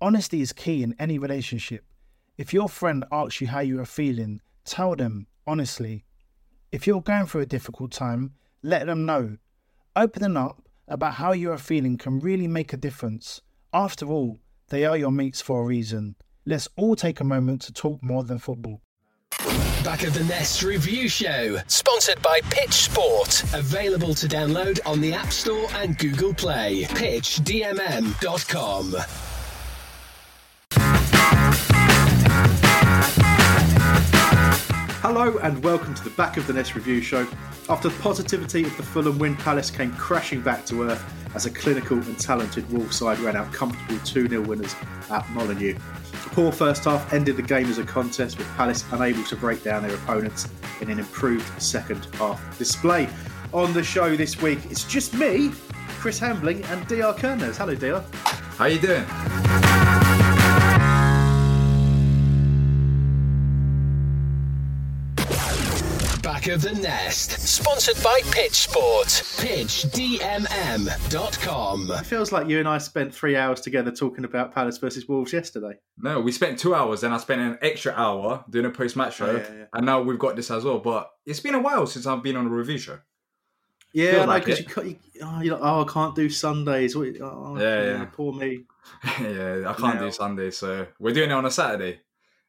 Honesty is key in any relationship. If your friend asks you how you are feeling, tell them honestly. If you're going through a difficult time, let them know. Opening up about how you are feeling can really make a difference. After all, they are your mates for a reason. Let's all take a moment to talk more than football. Back of the Nest Review Show, sponsored by Pitch Sport. Available to download on the App Store and Google Play. PitchDMM.com. Hello and welcome to the Back of the Nest review show. After the positivity of the Fulham win, Palace came crashing back to earth as a clinical and talented Wolves side ran out comfortable 2 0 winners at Molineux. The poor first half ended the game as a contest with Palace unable to break down their opponents in an improved second half display. On the show this week, it's just me, Chris Hambling, and DR Kerners. Hello, DR. How are you doing? Back of the Nest, sponsored by Pitch Sport. PitchDMM.com. It feels like you and I spent three hours together talking about Palace versus Wolves yesterday. No, we spent two hours, and I spent an extra hour doing a post-match show, Oh, yeah, yeah. and now we've got this as well. But it's been a while since I've been on a review show. Yeah, Feels I know like because you, can't- you, oh, you're like, oh, I can't do Sundays. Oh, Yeah, yeah. Poor me. yeah, I can't Now- do Sunday, so we're doing it on a Saturday,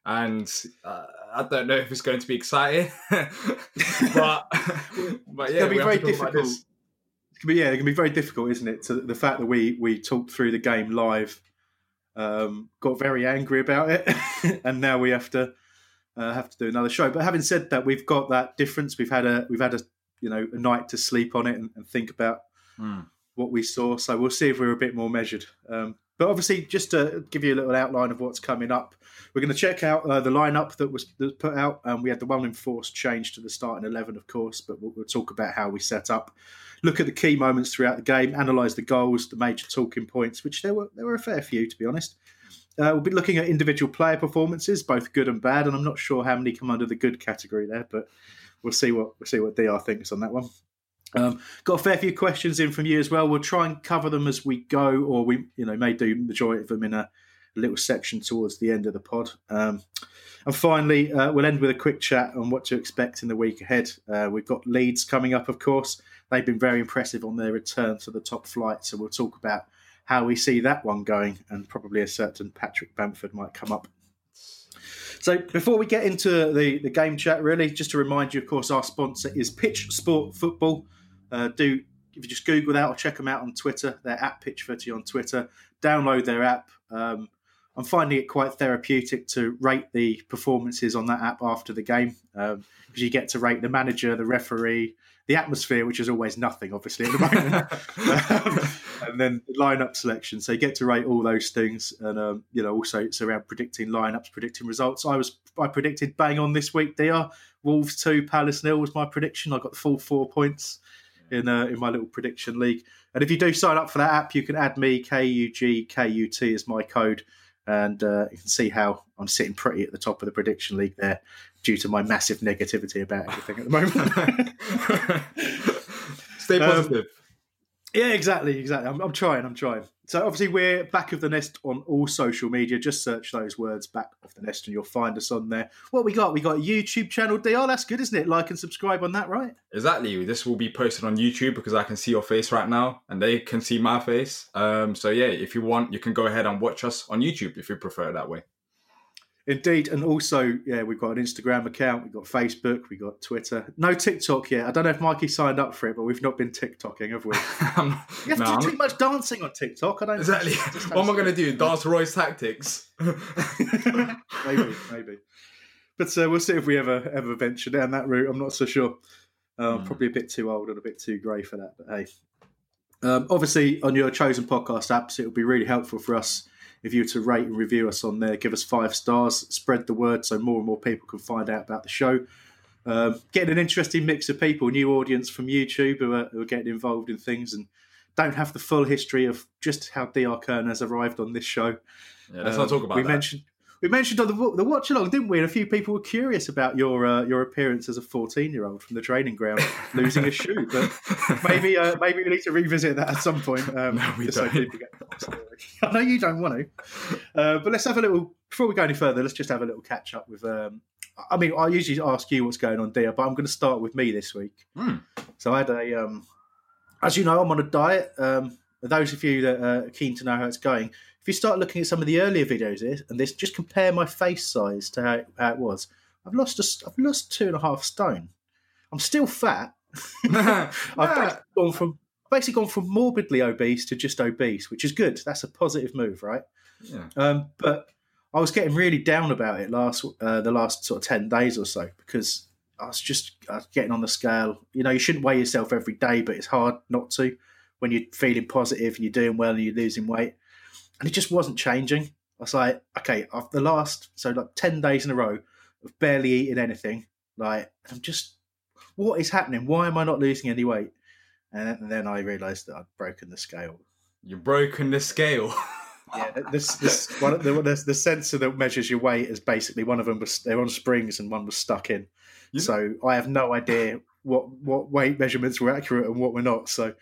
and uh, I don't know if it's going to be exciting, but but It's yeah, gonna be very to talk about difficult. It's gonna be, yeah, it can be very difficult, isn't it? To the fact that we we talked through the game live, um, got very angry about it, and now we have to uh, have to do another show. But having said that, we've got that difference. We've had a we've had a you know a night to sleep on it and, and think about Hmm. what we saw. So we'll see if we're a bit more measured. Um, but obviously, just to give you a little outline of what's coming up, we're going to check out uh, the lineup that was, that was put out. Um, we had the one enforced change to the starting eleven, of course, but we'll, we'll talk about how we set up. Look at the key moments throughout the game, analyse the goals, the major talking points, which there were there were a fair few to be honest. Uh, we'll be looking at individual player performances, both good and bad, and I'm not sure how many come under the good category there, but we'll see what we'll see what DR thinks on that one. Um, got a fair few questions in from you as well. We'll try and cover them as we go, or we you know may do the majority of them in a little section towards the end of the pod. Um, and finally, uh, we'll end with a quick chat on what to expect in the week ahead. Uh, we've got Leeds coming up, of course. They've been very impressive on their return to the top flight, so we'll talk about how we see that one going, and probably a certain Patrick Bamford might come up. So before we get into the, the game chat, really, just to remind you, of course, our sponsor is Pitch Sport Football. Uh, do if you just Google that or check them out on Twitter, they're at Pitch Footy on Twitter. Download their app. Um, I'm finding it quite therapeutic to rate the performances on that app after the game because you get to rate the manager, the referee, the atmosphere, which is always nothing, obviously, at the moment. and then the lineup selection. So you get to rate all those things, and um, you know also it's around predicting lineups, predicting results. I was I predicted bang on this week. Dr Wolves two, Palace nil was my prediction. I got the full four points in uh, in my little prediction league. And if you do sign up for that app, you can add me K U G K U T as my code, and uh, you can see how I'm sitting pretty at the top of the prediction league there, due to my massive negativity about everything at the moment. Stay Um, positive. Yeah, exactly, exactly. I'm, I'm trying, I'm trying. So obviously we're back of the nest on all social media. Just search those words "back of the nest" and you'll find us on there. What we got? We got a YouTube channel. Dr, that's good, isn't it? Like and subscribe on that, right? Exactly. This will be posted on YouTube because I can see your face right now and they can see my face. Um, so yeah, if you want, you can go ahead and watch us on YouTube if you prefer that way. Indeed, and also, yeah, we've got an Instagram account, we've got Facebook, we've got Twitter. No TikTok yet. I don't know if Mikey signed up for it, but we've not been TikToking, have we? You have No, to do too much dancing on TikTok. I don't Exactly. what am I going to do? Dance Roy's tactics? maybe, maybe. But uh, we'll see if we ever ever venture down that route. I'm not so sure. Uh, I'm Probably a bit too old and a bit too grey for that. But hey, um, obviously on your chosen podcast apps, it would be really helpful for us if you were to rate and review us on there. Give us five stars, spread the word so more and more people can find out about the show. Um, getting an interesting mix of people, new audience from YouTube who are, who are getting involved in things and don't have the full history of just how Dr. Kern has arrived on this show. Yeah, let's Um, not talk about we that. mentioned we mentioned on the the watch along, didn't we? And a few people were curious about your uh, your appearance as a fourteen year old from the training ground losing a shoe. But maybe uh, maybe we need to revisit that at some point. Um, No, we don't. people get the story. I know you don't want to, uh, but let's have a little before we go any further. Let's just have a little catch up with. Um, I mean, I usually ask you what's going on, dear, but I'm going to start with me this week. Hmm. So I had a, um, as you know, I'm on a diet. Um, those of you that are keen to know how it's going, if you start looking at some of the earlier videos and this, just compare my face size to how it, how it was. I've lost a, I've lost two and a half stone. I'm still fat. I've basically gone from basically gone from morbidly obese to just obese, which is good. That's a positive move, right? Yeah. Um, but I was getting really down about it last uh, the last sort of ten days or so because I was just I was getting on the scale. You know, you shouldn't weigh yourself every day, but it's hard not to when you're feeling positive and you're doing well and you're losing weight. And it just wasn't changing. I was like, okay, after the last so like ten days in a row of barely eating anything, like I'm just what is happening? Why am I not losing any weight? And then I realised that I'd broken the scale. You've broken the scale. Yeah, this this one the, the the sensor that measures your weight is basically one of them was they're on springs and one was stuck in. You- So I have no idea what what weight measurements were accurate and what were not. So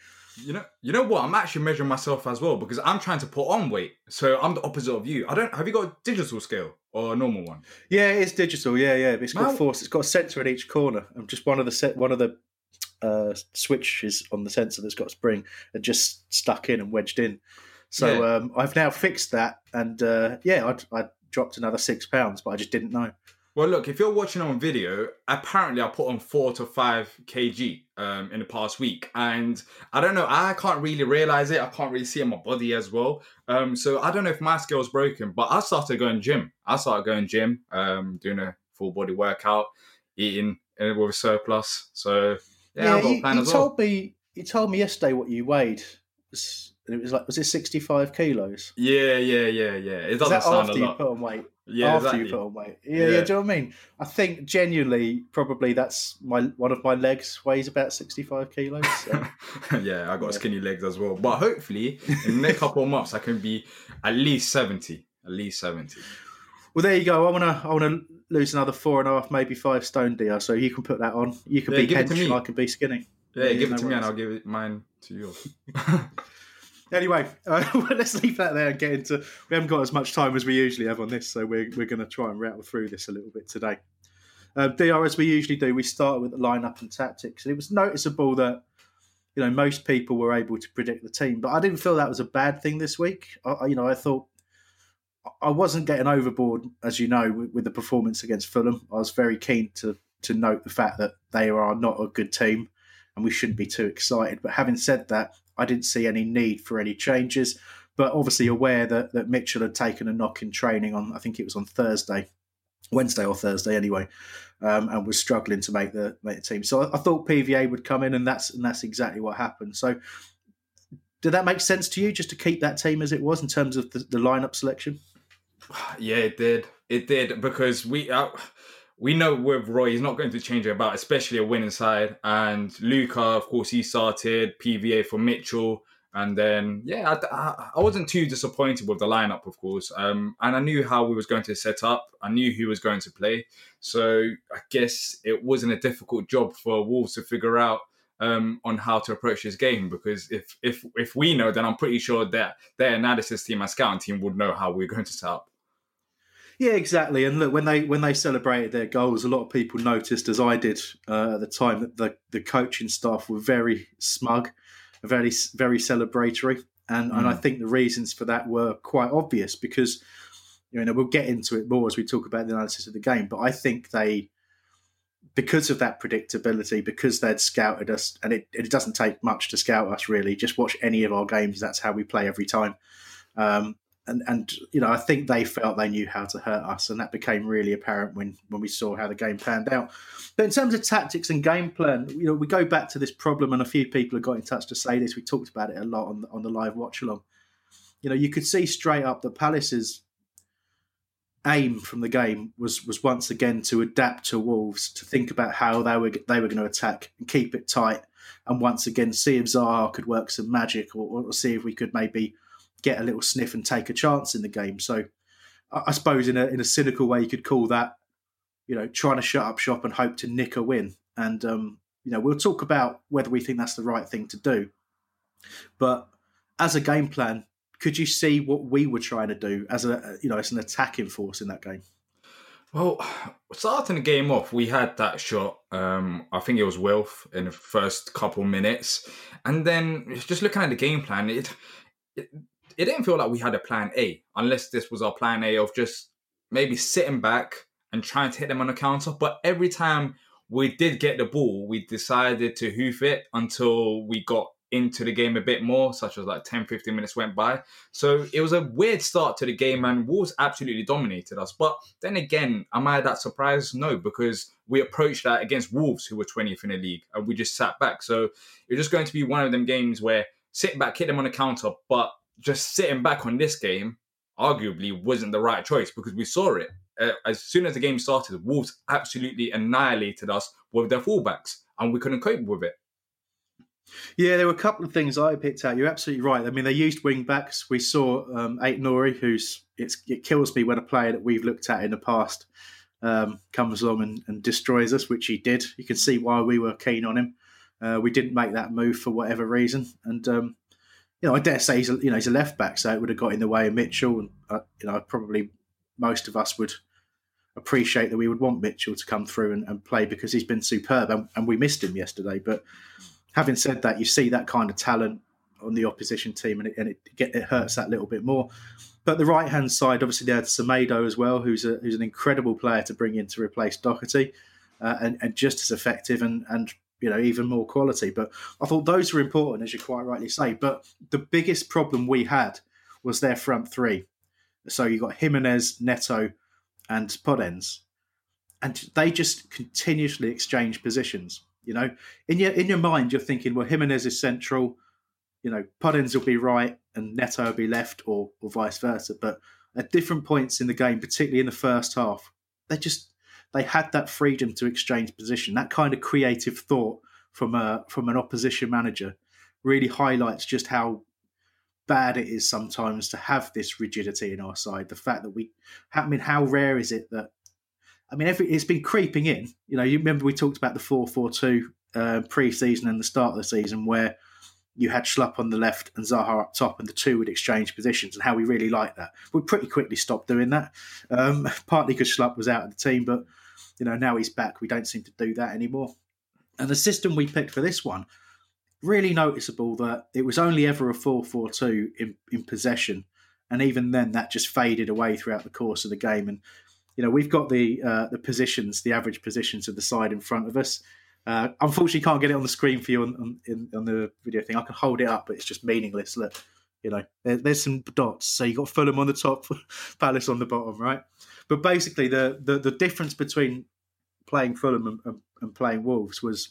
You know, you know what? I'm actually measuring myself as well because I'm trying to put on weight. So I'm the opposite of you. I don't. Have you got a digital scale or a normal one? yeah, it's digital. Yeah, yeah. It's got force. It's got a sensor in each corner, and just one of the set one of the uh, switches on the sensor that's got a spring and just stuck in and wedged in. So Yeah. um, I've now fixed that, and uh, yeah, I I dropped another six pounds, but I just didn't know. Well, look, if you're watching on video, apparently I put on four to five kg um, in the past week, and I don't know, I can't really realize it. I can't really see it in my body as well. Um, so I don't know if my scale's broken, but I started going gym. I started going gym, um, doing a full body workout, eating uh, with a surplus. So yeah, I've got a you, plan you as well. told me you told me yesterday what you weighed. It's- It was like was it sixty five kilos? Yeah, yeah, yeah, yeah. It Is doesn't that sound after a you put on weight? Yeah, after exactly. you put on weight. Yeah, yeah, Yeah. Do you know what I mean? I think genuinely, probably that's my one of my legs weighs about sixty five kilos. So. yeah, I got Yeah. skinny legs as well. But hopefully, in the next couple of months, I can be at least seventy. At least seventy. well, there you go. I wanna I wanna lose another four and a half, maybe five stone, dear. So you can put that on. You can Yeah, be hench, and I can be skinny. Yeah, Yeah, give it to me, and. I'll give it mine to you. Anyway, uh, let's leave that there and get into. We haven't got as much time as we usually have on this, so we're, we're going to try and rattle through this a little bit today. Uh, DR, as we usually do, we start with the lineup and tactics. And it was noticeable that you know most people were able to predict the team, but I didn't feel that was a bad thing this week. I, you know, I thought I wasn't getting overboard, as you know, with, with the performance against Fulham. I was very keen to to note the fact that they are not a good team, and we shouldn't be too excited. But having said that, I didn't see any need for any changes. But obviously aware that, that Mitchell had taken a knock in training on, I think it was on Thursday, Wednesday or Thursday anyway, um, and was struggling to make the make the team. So I, I thought PVA would come in, and that's and that's exactly what happened. So did that make sense to you, just to keep that team as it was in terms of the, the lineup selection? yeah, it did. It did because we uh, we know with Roy, he's not going to change it about, especially a winning side. And Luka, of course, he started PVA for Mitchell. And then, yeah, I, I, wasn't too disappointed with the lineup, of course. Um, and I knew how we was going to set up. I knew who was going to play. So I guess it wasn't a difficult job for Wolves to figure out um, on how to approach this game because if if if we know, then I'm pretty sure that their analysis team and scouting team would know how we're going to set up. Yeah, exactly. And look, when they when they celebrated their goals, a lot of people noticed, as I did uh, at the time, that the the coaching staff were very smug, very very celebratory, and mm. and I think the reasons for that were quite obvious because you know we'll get into it more as we talk about the analysis of the game, but I think they because of that predictability, because they'd scouted us, and it, it doesn't take much to scout us really. Just watch any of our games; that's how we play every time. Um, and and you know, I think they felt they knew how to hurt us, and that became really apparent when when we saw how the game panned out. But in terms of tactics and game plan, you know, we go back to this problem, and a few people have got in touch to say this. We talked about it a lot on the, on the live watch along. You know, you could see straight up that Palace's aim from the game was was once again to adapt to Wolves, to think about how they were they were going to attack and keep it tight, and once again see if Zaha could work some magic, or, or see if we could maybe get a little sniff and take a chance in the game. So, I suppose in a in a cynical way, you could call that, you know, trying to shut up shop and hope to nick a win. And um, you know, we'll talk about whether we think that's the right thing to do. But as a game plan, could you see what we were trying to do as a you know as an attacking force in that game? Well, starting the game off, we had that shot. Um, I think it was Wilf in the first couple minutes, and then just looking at the game plan, it, it it didn't feel like we had a plan A, unless this was our plan A of just maybe sitting back and trying to hit them on the counter. But every time we did get the ball, we decided to hoof it until we got into the game a bit more, such as like 10, 15 minutes went by. So it was a weird start to the game, and Wolves absolutely dominated us. But then again, am I that surprised? No, because we approached that against Wolves, who were 20th in the league, and we just sat back. So it's just going to be one of them games where sitting back, hit them on the counter, but just sitting back on this game arguably wasn't the right choice because we saw it. Uh, as soon as the game started, Wolves absolutely annihilated us with their fullbacks, and we couldn't cope with it. Yeah, there were a couple of things I picked out. You're absolutely right. I mean, they used wing backs. We saw um, Aït-Nouri, who's it kills me when a player that we've looked at in the past um, comes along and, and, destroys us, which he did. You can see why we were keen on him. Uh, we didn't make that move for whatever reason, and um, you know, I dare say he's a, you know he's a left back, so it would have got in the way of Mitchell, and uh, you know, probably most of us would appreciate that we would want Mitchell to come through and, and play because he's been superb, and, and we missed him yesterday, but having said that, you see that kind of talent on the opposition team, and it, and it, get, it hurts that little bit more. But the right hand side, obviously, they had Semedo as well, who's a, who's an incredible player to bring in to replace Doherty, uh, and, and just as effective and and you know even more quality. But I thought those were important, as you quite rightly say. But the biggest problem we had was their front three. So you got Jimenez, Neto, and Podence, and they just continuously exchange positions. You know, in your in your mind, you're thinking, well, Jimenez is central. You know, Podence will be right and Neto will be left, or or vice versa. But at different points in the game, particularly in the first half, they just they had that freedom to exchange position. That kind of creative thought from a from an opposition manager really highlights just how bad it is sometimes to have this rigidity in our side. The fact that we, I mean, how rare is it that I mean, every, it's been creeping in. You know, you remember we talked about the four four two uh, pre-season and the start of the season where you had Schlupp on the left and Zaha up top, and the two would exchange positions, and how we really liked that. We pretty quickly stopped doing that, um, partly because Schlupp was out of the team, but you know now he's back. We don't seem to do that anymore. And the system we picked for this one really noticeable that it was only ever a four four two in in possession, and even then that just faded away throughout the course of the game. And you know, we've got the uh, the positions, the average positions of the side in front of us. Uh, unfortunately, can't get it on the screen for you on, on, on the video thing. I can hold it up, but it's just meaningless. Look, you know, there, there's some dots. So you got Fulham on the top, Palace on the bottom, right? But basically, the the, the difference between playing Fulham and, and, and playing Wolves was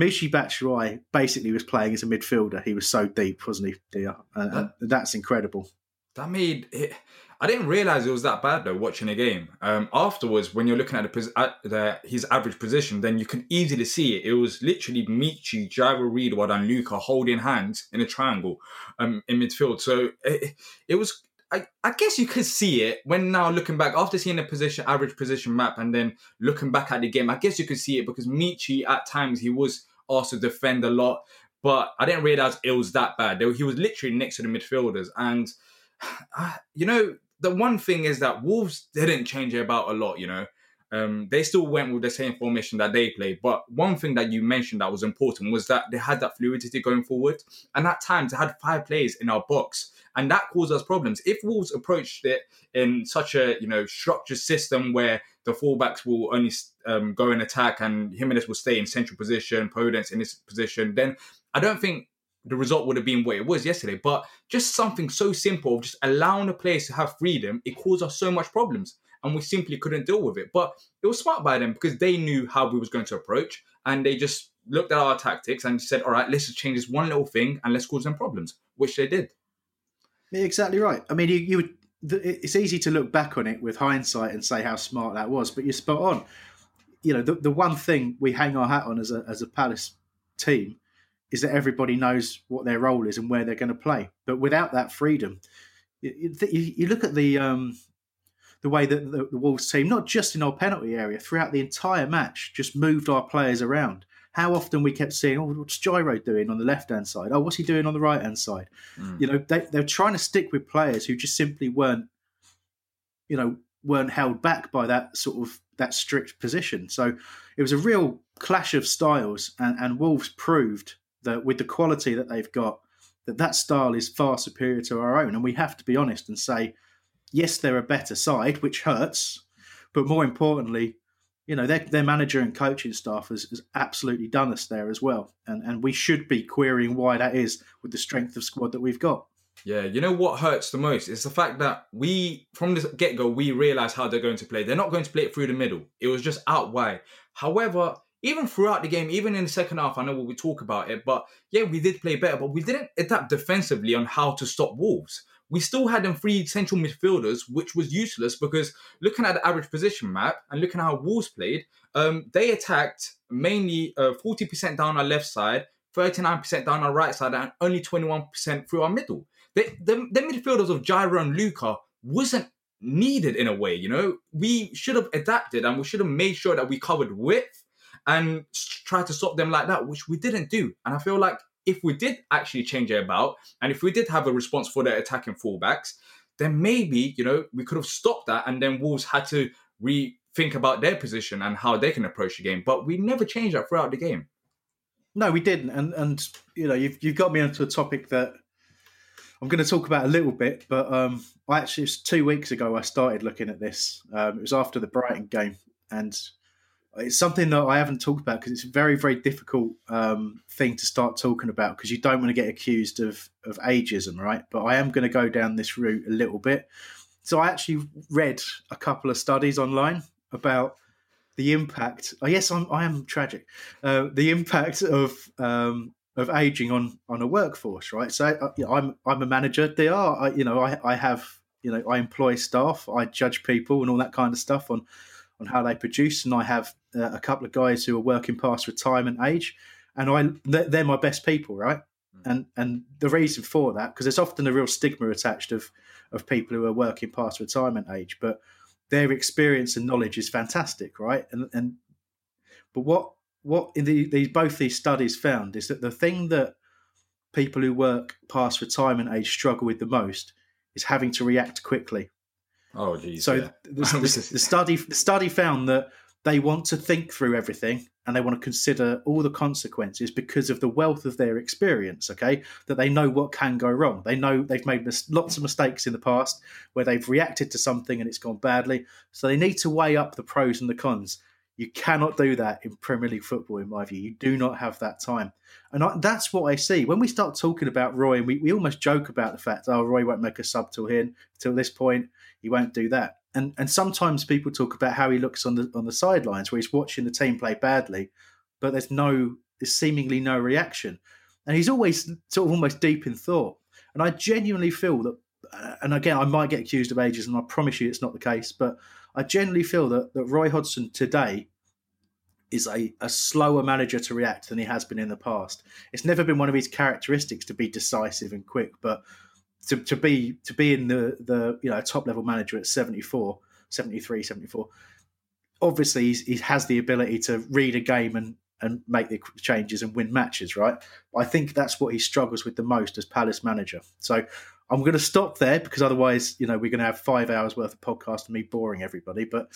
Michy Batshuayi basically was playing as a midfielder. He was so deep, wasn't he, dear? And, and that's incredible. That made it. I didn't realize it was that bad though. Watching a game um, afterwards, when you're looking at the, at the, his average position, then you can easily see it. It was literally Michy, Jairo Riedewald, and Luka holding hands in a triangle um, in midfield. So it, it was. I, I, guess you could see it when now looking back after seeing the position average position map and then looking back at the game. I guess you could see it because Michy at times he was asked to defend a lot. But I didn't realize it was that bad. He was literally next to the midfielders. And, you know, the one thing is that Wolves didn't change about a lot, you know. Um, they still went with the same formation that they played. But one thing that you mentioned that was important was that they had that fluidity going forward. And at times they had five players in our box. And that caused us problems. If Wolves approached it in such a you know structured system where the fullbacks will only um, go and attack and Jimenez will stay in central position, Podence in his position, then I don't think the result would have been what it was yesterday. But just something so simple, just allowing the players to have freedom, it caused us so much problems and we simply couldn't deal with it. But it was smart by them because they knew how we was going to approach, and they just looked at our tactics and said, "All right, let's just change this one little thing and let's cause them problems," which they did. exactly right. I mean, you, you would. It's easy to look back on it with hindsight and say how smart that was, but you're spot on. You know, the, the one thing we hang our hat on as a as a Palace team is that everybody knows what their role is and where they're going to play. But without that freedom, you, you, you look at the um, the way that the, the, Wolves team, not just in our penalty area, throughout the entire match, just moved our players around. How often we kept seeing, oh, what's Jairo doing on the left hand side? Oh, what's he doing on the right hand side? Mm. You know, they, they're trying to stick with players who just simply weren't, you know, weren't held back by that sort of that strict position. So it was a real clash of styles, and, and Wolves proved that with the quality that they've got, that that style is far superior to our own. And we have to be honest and say yes, they're a better side, which hurts, but more importantly, you know, their, their manager and coaching staff has, has absolutely done us there as well. And, and we should be querying why that is with the strength of squad that we've got. Yeah, you know what hurts the most is the fact that we, from the get go, we realize how they're going to play. They're not going to play it through the middle. It was just out wide. However, even throughout the game, even in the second half, I know we talk about it, but yeah, we did play better, but we didn't adapt defensively on how to stop Wolves we still had them three central midfielders, which was useless because looking at the average position map and looking at how Wolves played, um, they attacked mainly uh, 40% down our left side, 39% down our right side, and only 21% through our middle. The, the, the midfielders of Jairo and Luka wasn't needed in a way, you know? We should have adapted and we should have made sure that we covered width and tried to stop them like that, which we didn't do. And I feel like if we did actually change it about, and if we did have a response for the attacking fullbacks, then maybe you know we could have stopped that, and then Wolves had to rethink about their position and how they can approach the game. But we never changed that throughout the game. No, we didn't, and and you know you've you've got me onto a topic that I'm going to talk about a little bit, but um, I actually was two weeks ago I started looking at this. Um, it was after the Brighton game, and it's something that I haven't talked about because it's a very, very difficult um, thing to start talking about because you don't want to get accused of of ageism, right? But I am going to go down this route a little bit. So I actually read a couple of studies online about the impact. Oh, yes, I'm, I am tragic. Uh, the impact of um, of aging on on a workforce, right? So uh, I'm I'm a manager. They are, I, you know, I I have you know I employ staff, I judge people and all that kind of stuff on on how they produce. And I have uh, a couple of guys who are working past retirement age, and I they're, they're my best people, right? Mm. And and the reason for that because there's often a real stigma attached of of people who are working past retirement age, but their experience and knowledge is fantastic, right? And and but what what in the, these both these studies found is that the thing that people who work past retirement age struggle with the most is having to react quickly Oh, geez. So yeah. the, the, the, study the study found that they want to think through everything and they want to consider all the consequences because of the wealth of their experience. Okay, that they know what can go wrong. They know they've made lots of mistakes in the past where they've reacted to something and it's gone badly. So they need to weigh up the pros and the cons. You cannot do that in Premier League football, in my view. You do not have that time. And I, that's what I see. When we start talking about Roy, and we, we almost joke about the fact, oh, Roy won't make a sub till here, till this point. He won't do that. And and sometimes people talk about how he looks on the on the sidelines where he's watching the team play badly, but there's no there's seemingly no reaction. And he's always sort of almost deep in thought. And I genuinely feel that uh, and again I might get accused of ages and I promise you it's not the case, but I genuinely feel that, that Roy Hodgson today is a, a slower manager to react than he has been in the past. It's never been one of his characteristics to be decisive and quick, but to, to be to be in the the you know top level manager at 74 73 74 obviously he has the ability to read a game and and make the changes and win matches, right? I think that's what he struggles with the most as Palace manager. So I'm going to stop there because otherwise, you know, we're going to have five hours worth of podcast and me boring everybody. But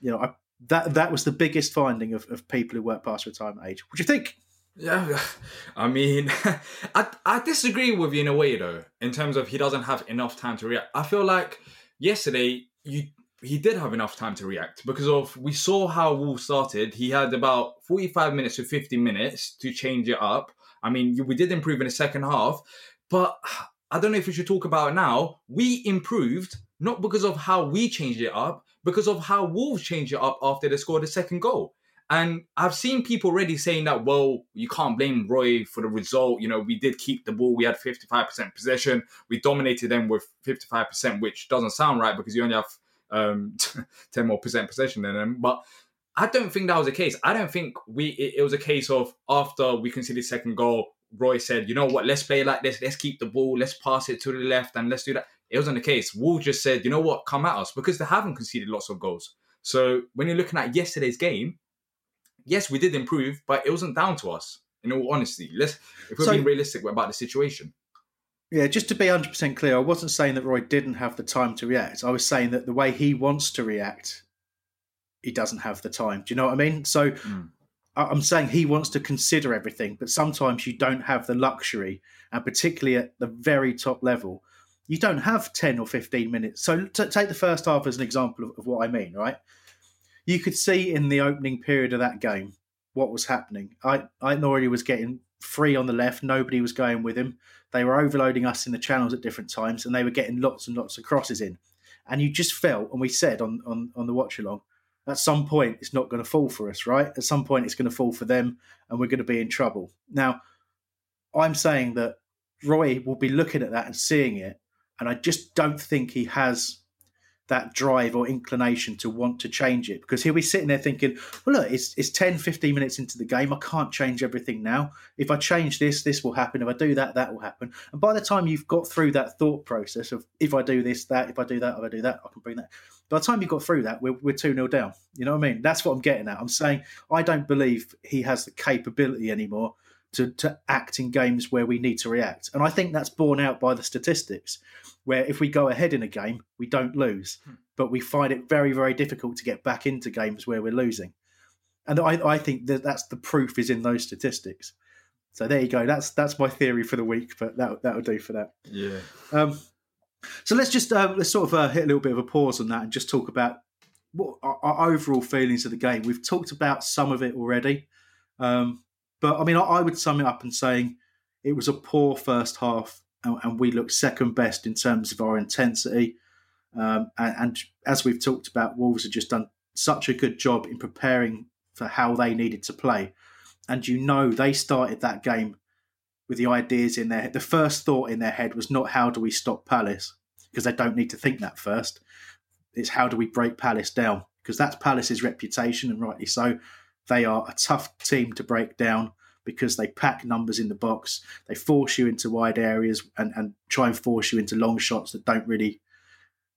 you know, I, that that was the biggest finding of, of people who work past retirement age. What do you think? Yeah, I mean, I I disagree with you in a way though, in terms of he doesn't have enough time to react. I feel like yesterday you he did have enough time to react because of we saw how Wolves started. He had about forty five minutes to fifty minutes to change it up. I mean, we did improve in the second half, but I don't know if we should talk about it now. We improved not because of how we changed it up, because of how Wolves changed it up after they scored the second goal. And I've seen people already saying that, well, you can't blame Roy for the result. You know, we did keep the ball. We had 55% possession. We dominated them with 55%, which doesn't sound right because you only have um, 10 more percent possession than them. But I don't think that was the case. I don't think we it, it was a case of after we conceded second goal, Roy said, you know what, let's play like this. Let's keep the ball. Let's pass it to the left and let's do that. It wasn't the case. Wolves just said, you know what, come at us because they haven't conceded lots of goals. So when you're looking at yesterday's game, yes, we did improve, but it wasn't down to us. In all honesty, let's if we're So- being realistic about the situation. Yeah, just to be 100% clear, I wasn't saying that Roy didn't have the time to react. I was saying that the way he wants to react, he doesn't have the time. Do you know what I mean? So Mm. I'm saying he wants to consider everything, but sometimes you don't have the luxury, and particularly at the very top level, you don't have 10 or 15 minutes. So t- take the first half as an example of, of what I mean, right? You could see in the opening period of that game what was happening. I, I Norrie was getting free on the left, nobody was going with him. They were overloading us in the channels at different times, and they were getting lots and lots of crosses in. And you just felt, and we said on, on, on the watch along, at some point it's not going to fall for us, right? At some point it's going to fall for them, and we're going to be in trouble. Now, I'm saying that Roy will be looking at that and seeing it, and I just don't think he has that drive or inclination to want to change it because he'll be sitting there thinking, well, look, it's, it's 10, 15 minutes into the game. I can't change everything now. If I change this, this will happen. If I do that, that will happen. And by the time you've got through that thought process of if I do this, that, if I do that, if I do that, I can bring that. By the time you've got through that, we're, we're 2 0 down. You know what I mean? That's what I'm getting at. I'm saying I don't believe he has the capability anymore to, to act in games where we need to react. And I think that's borne out by the statistics, where if we go ahead in a game, we don't lose, but we find it very, very difficult to get back into games where we're losing. And I, I think that that's the proof is in those statistics. So there you go. That's that's my theory for the week, but that that will do for that. Yeah. Um, so let's just um, let's sort of uh, hit a little bit of a pause on that and just talk about what our, our overall feelings of the game. We've talked about some of it already, um, but I mean, I, I would sum it up in saying it was a poor first half, and, and we looked second best in terms of our intensity. Um, and, and as we've talked about, Wolves have just done such a good job in preparing for how they needed to play. And you know, they started that game with the ideas in their head. The first thought in their head was not how do we stop Palace, because they don't need to think that first. It's how do we break Palace down, because that's Palace's reputation, and rightly so. They are a tough team to break down because they pack numbers in the box. They force you into wide areas and, and try and force you into long shots that don't really,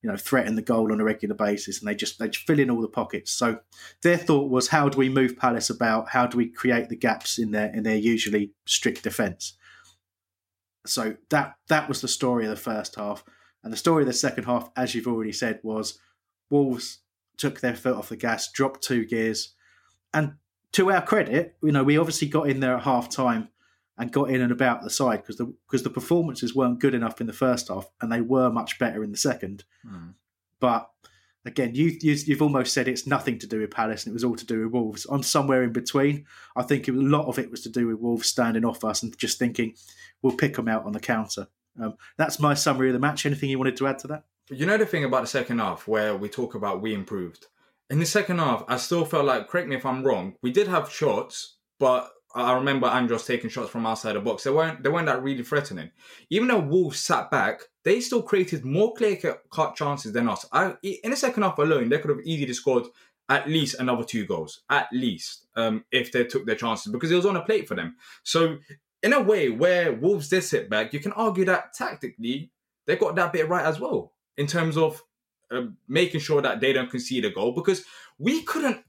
you know, threaten the goal on a regular basis. And they just they fill in all the pockets. So their thought was, how do we move Palace about? How do we create the gaps in their in their usually strict defence? So that that was the story of the first half, and the story of the second half, as you've already said, was Wolves took their foot off the gas, dropped two gears, and to our credit, you know, we obviously got in there at half time and got in and about the side because the because the performances weren't good enough in the first half, and they were much better in the second. But again, you, you you've almost said it's nothing to do with Palace, and it was all to do with Wolves. I'm somewhere in between. I think a lot of it was to do with Wolves standing off us and just thinking we'll pick them out on the counter. Um, that's my summary of the match. Anything you wanted to add to that? You know the thing about the second half where we talk about we improved. In the second half, I still felt like, correct me if I'm wrong, we did have shots, but I remember Andros taking shots from outside the box. They weren't they weren't that really threatening. Even though Wolves sat back, they still created more clear cut chances than us. I, in the second half alone, they could have easily scored at least another two goals, at least, um, if they took their chances because it was on a plate for them. So, in a way, where Wolves did sit back, you can argue that tactically they got that bit right as well in terms of uh, making sure that they don't concede a goal because we couldn't.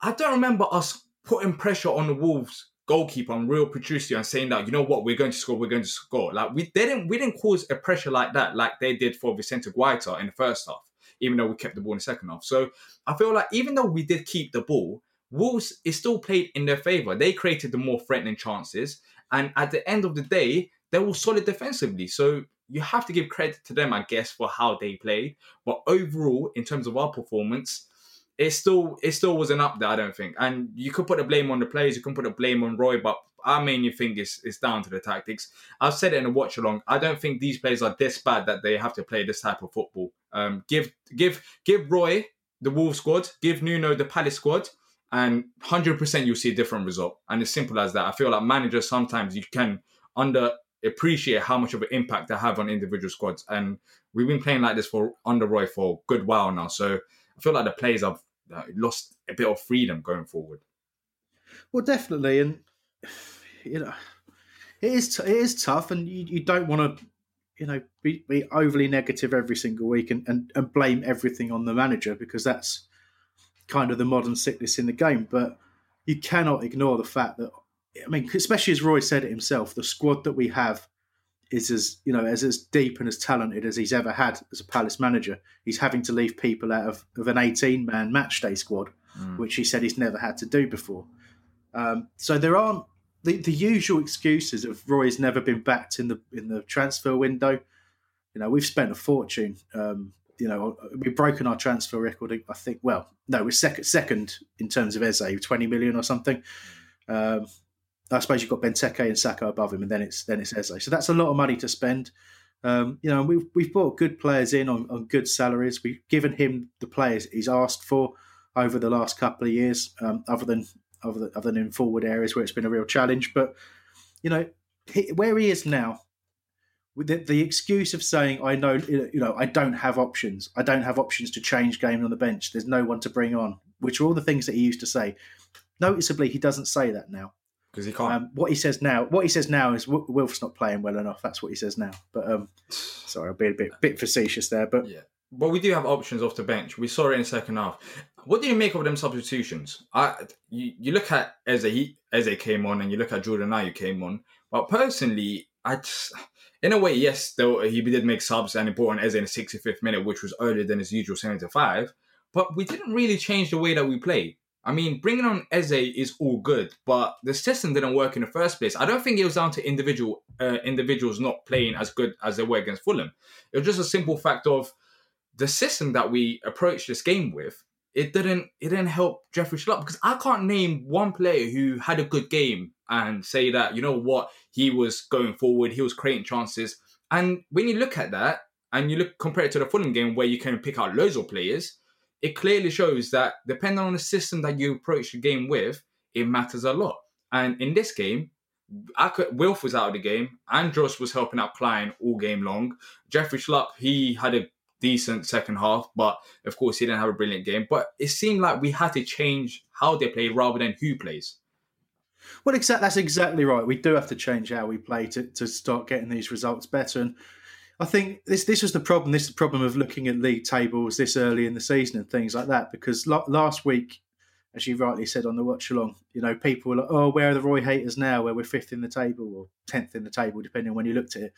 I don't remember us putting pressure on the Wolves goalkeeper on Rui Patricio and saying that you know what we're going to score, we're going to score. Like we didn't we didn't cause a pressure like that like they did for Vicente Guaita in the first half, even though we kept the ball in the second half. So I feel like even though we did keep the ball, Wolves is still played in their favour. They created the more threatening chances, and at the end of the day, they were solid defensively. So you have to give credit to them, I guess, for how they played. But overall, in terms of our performance, it still it still wasn't up there, I don't think. And you could put the blame on the players, you can put the blame on Roy, but I mainly think it's, it's down to the tactics. I've said it in a watch along. I don't think these players are this bad that they have to play this type of football. Um, give give give Roy the Wolves squad, give Nuno the Palace squad, and hundred percent you'll see a different result. And it's simple as that. I feel like managers sometimes you can under appreciate how much of an impact they have on individual squads. And we've been playing like this for under Roy for a good while now. So I feel like the players have lost a bit of freedom going forward. Well, definitely, and you know, it is it is tough, and you, you don't want to, you know, be, be overly negative every single week and, and, and blame everything on the manager because that's kind of the modern sickness in the game. But you cannot ignore the fact that, I mean, especially as Roy said it himself, the squad that we have is as you know as as deep and as talented as he's ever had as a Palace manager. He's having to leave people out of, of an eighteen man matchday squad, mm. which he said he's never had to do before. Um, so there aren't the, the usual excuses of Roy's never been backed in the in the transfer window. You know, we've spent a fortune. Um, you know, we've broken our transfer record. I think. Well, no, we're second second in terms of Eze, twenty million or something. Um, I suppose you've got Benteke and Sakho above him, and then it's then it's Eze. So that's a lot of money to spend. Um, you know, we've we've brought good players in on, on good salaries. We've given him the players he's asked for over the last couple of years, um, other than other than, in forward areas where it's been a real challenge. But you know, he, where he is now, the, the, excuse of saying, "I know, you know, I don't have options. I don't have options to change game on the bench. There's no one to bring on," which are all the things that he used to say. Noticeably, he doesn't say that now because he can't. Um, what he says now, what he says now is Wilf's not playing well enough. That's what he says now. But um, sorry, I'll be a bit bit facetious there. But yeah, but we do have options off the bench. We saw it in the second half. What do you make of them substitutions? I you, you look at Eze, he, Eze came on, and you look at Jordan Ayew came on. But personally, I just, in a way, yes, though he did make subs and he brought on Eze in the 65th minute, which was earlier than his usual 75. But we didn't really change the way that we play. I mean, bringing on Eze is all good, but the system didn't work in the first place. I don't think it was down to individual uh, individuals not playing as good as they were against Fulham. It was just a simple fact of the system that we approached this game with. It didn't. It didn't help Jeffrey Schlupp because I can't name one player who had a good game and say that you know what he was going forward, he was creating chances. And when you look at that and you look compare it to the Fulham game where you can pick out loads of players, it clearly shows that depending on the system that you approach the game with, it matters a lot. And in this game, could, Wilf was out of the game. Andros was helping out Clyne all game long. Jeffrey Schlupp, he had a decent second half, but of course he didn't have a brilliant game. But it seemed like we had to change how they play rather than who plays. Well, exactly. That's exactly right. We do have to change how we play to, to start getting these results better. And I think this this was the problem. This is the problem of looking at league tables this early in the season and things like that. Because last week, as you rightly said on the watch along, you know, people were like, "Oh, where are the Roy haters now? Where we're fifth in the table or tenth in the table, depending on when you looked at it."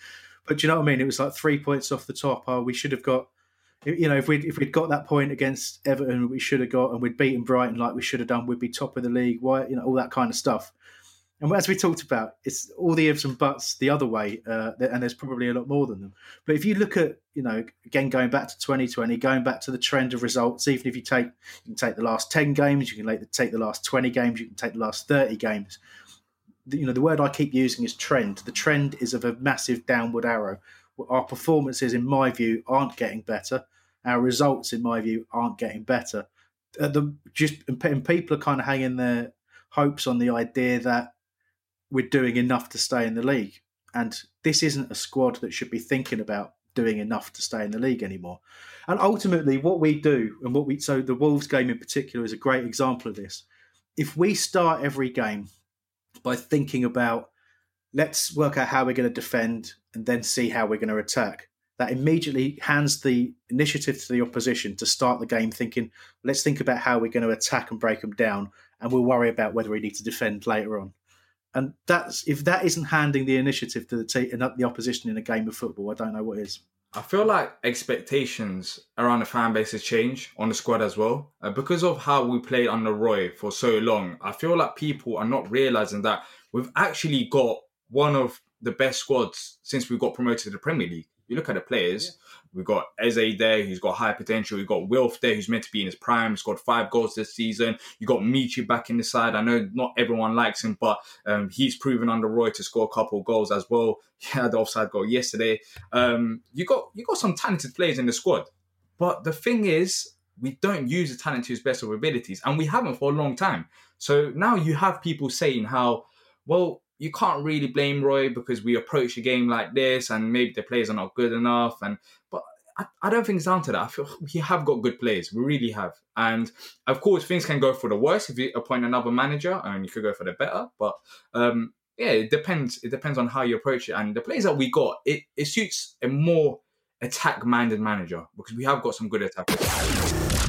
But you know what I mean? It was like three points off the top. Oh, we should have got. You know, if we if we'd got that point against Everton, we should have got, and we'd beaten Brighton like we should have done, we'd be top of the league. Why, you know, all that kind of stuff. And as we talked about, it's all the ifs and buts the other way, uh, and there's probably a lot more than them. But if you look at, you know, again going back to 2020, going back to the trend of results, even if you take you can take the last 10 games, you can take the last 20 games, you can take the last 30 games. You know, the word I keep using is trend. The trend is of a massive downward arrow. Our performances, in my view, aren't getting better. Our results, in my view, aren't getting better. Uh, the just and people are kind of hanging their hopes on the idea that we're doing enough to stay in the league. And this isn't a squad that should be thinking about doing enough to stay in the league anymore. And ultimately, what we do, and what we so the Wolves game in particular is a great example of this. If we start every game by thinking about let's work out how we're going to defend and then see how we're going to attack, that immediately hands the initiative to the opposition to start the game thinking, let's think about how we're going to attack and break them down and we'll worry about whether we need to defend later on. And that's if that isn't handing the initiative to the team and the opposition in a game of football, I don't know what is. I feel like expectations around the fan base has changed on the squad as well. Uh, because of how we played under Roy for so long, I feel like people are not realizing that we've actually got one of the best squads since we got promoted to the Premier League. You look at the players, we've got Eze there, who's got high potential. You've got Wilf there, who's meant to be in his prime, scored five goals this season. You've got Michy back in the side. I know not everyone likes him, but um, he's proven under Roy to score a couple of goals as well. He had the offside goal yesterday. Um, you got you got some talented players in the squad, but the thing is, we don't use the talent to his best of abilities, and we haven't for a long time. So now you have people saying how, well, you can't really blame Roy because we approach a game like this, and maybe the players are not good enough. And but I, I don't think it's down to that. I feel we have got good players. We really have. And of course, things can go for the worse if you appoint another manager, and you could go for the better. But um, yeah, it depends. It depends on how you approach it. And the players that we got, it, it suits a more attack-minded manager because we have got some good attackers.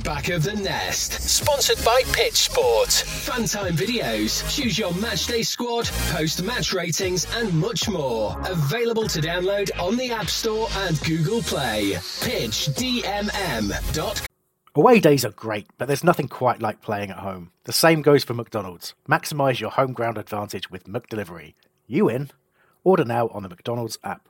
Back of the Nest. Sponsored by Pitch Sport. Funtime videos. Choose your matchday squad, post match ratings, and much more. Available to download on the App Store and Google Play. PitchDMM.com. Away days are great, but there's nothing quite like playing at home. The same goes for McDonald's. Maximise your home ground advantage with McDelivery. You in? Order now on the McDonald's app.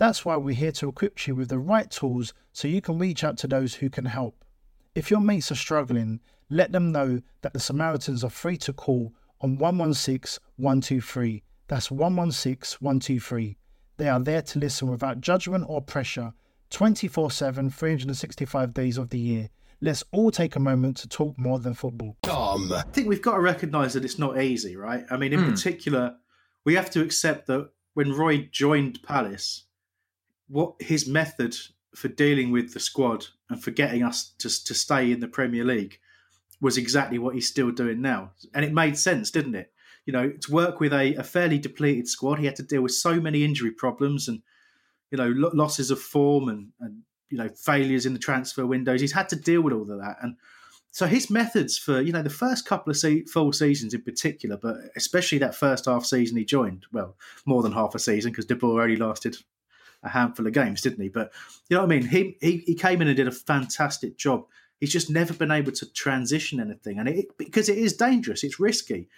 That's why we're here to equip you with the right tools so you can reach out to those who can help. If your mates are struggling, let them know that the Samaritans are free to call on 116 123. That's 116 123. They are there to listen without judgment or pressure 24 7, 365 days of the year. Let's all take a moment to talk more than football. Com. I think we've got to recognise that it's not easy, right? I mean, in Hmm. particular, we have to accept that when Roy joined Palace, what his method for dealing with the squad and for getting us to, to stay in the Premier League was exactly what he's still doing now. And it made sense, didn't it? You know, to work with a, a fairly depleted squad, he had to deal with so many injury problems and, you know, lo- losses of form and, and, you know, failures in the transfer windows. He's had to deal with all of that. And so his methods for, you know, the first couple of se- full seasons in particular, but especially that first half season he joined, well, more than half a season because De Boer only lasted a handful of games, didn't he? But you know what I mean? He, he, he came in and did a fantastic job. He's just never been able to transition anything, and it because it is dangerous, it's risky,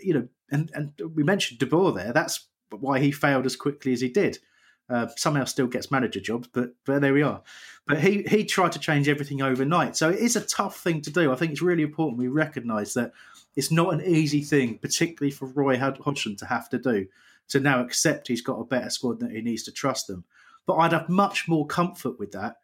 you know. And and we mentioned De Boer there. That's why he failed as quickly as he did. Uh, somehow still gets manager jobs, but but there we are. But he he tried to change everything overnight, so it is a tough thing to do. I think it's really important we recognise that it's not an easy thing, particularly for Roy Hodgson to have to do to now accept he's got a better squad that he needs to trust them. But I'd have much more comfort with that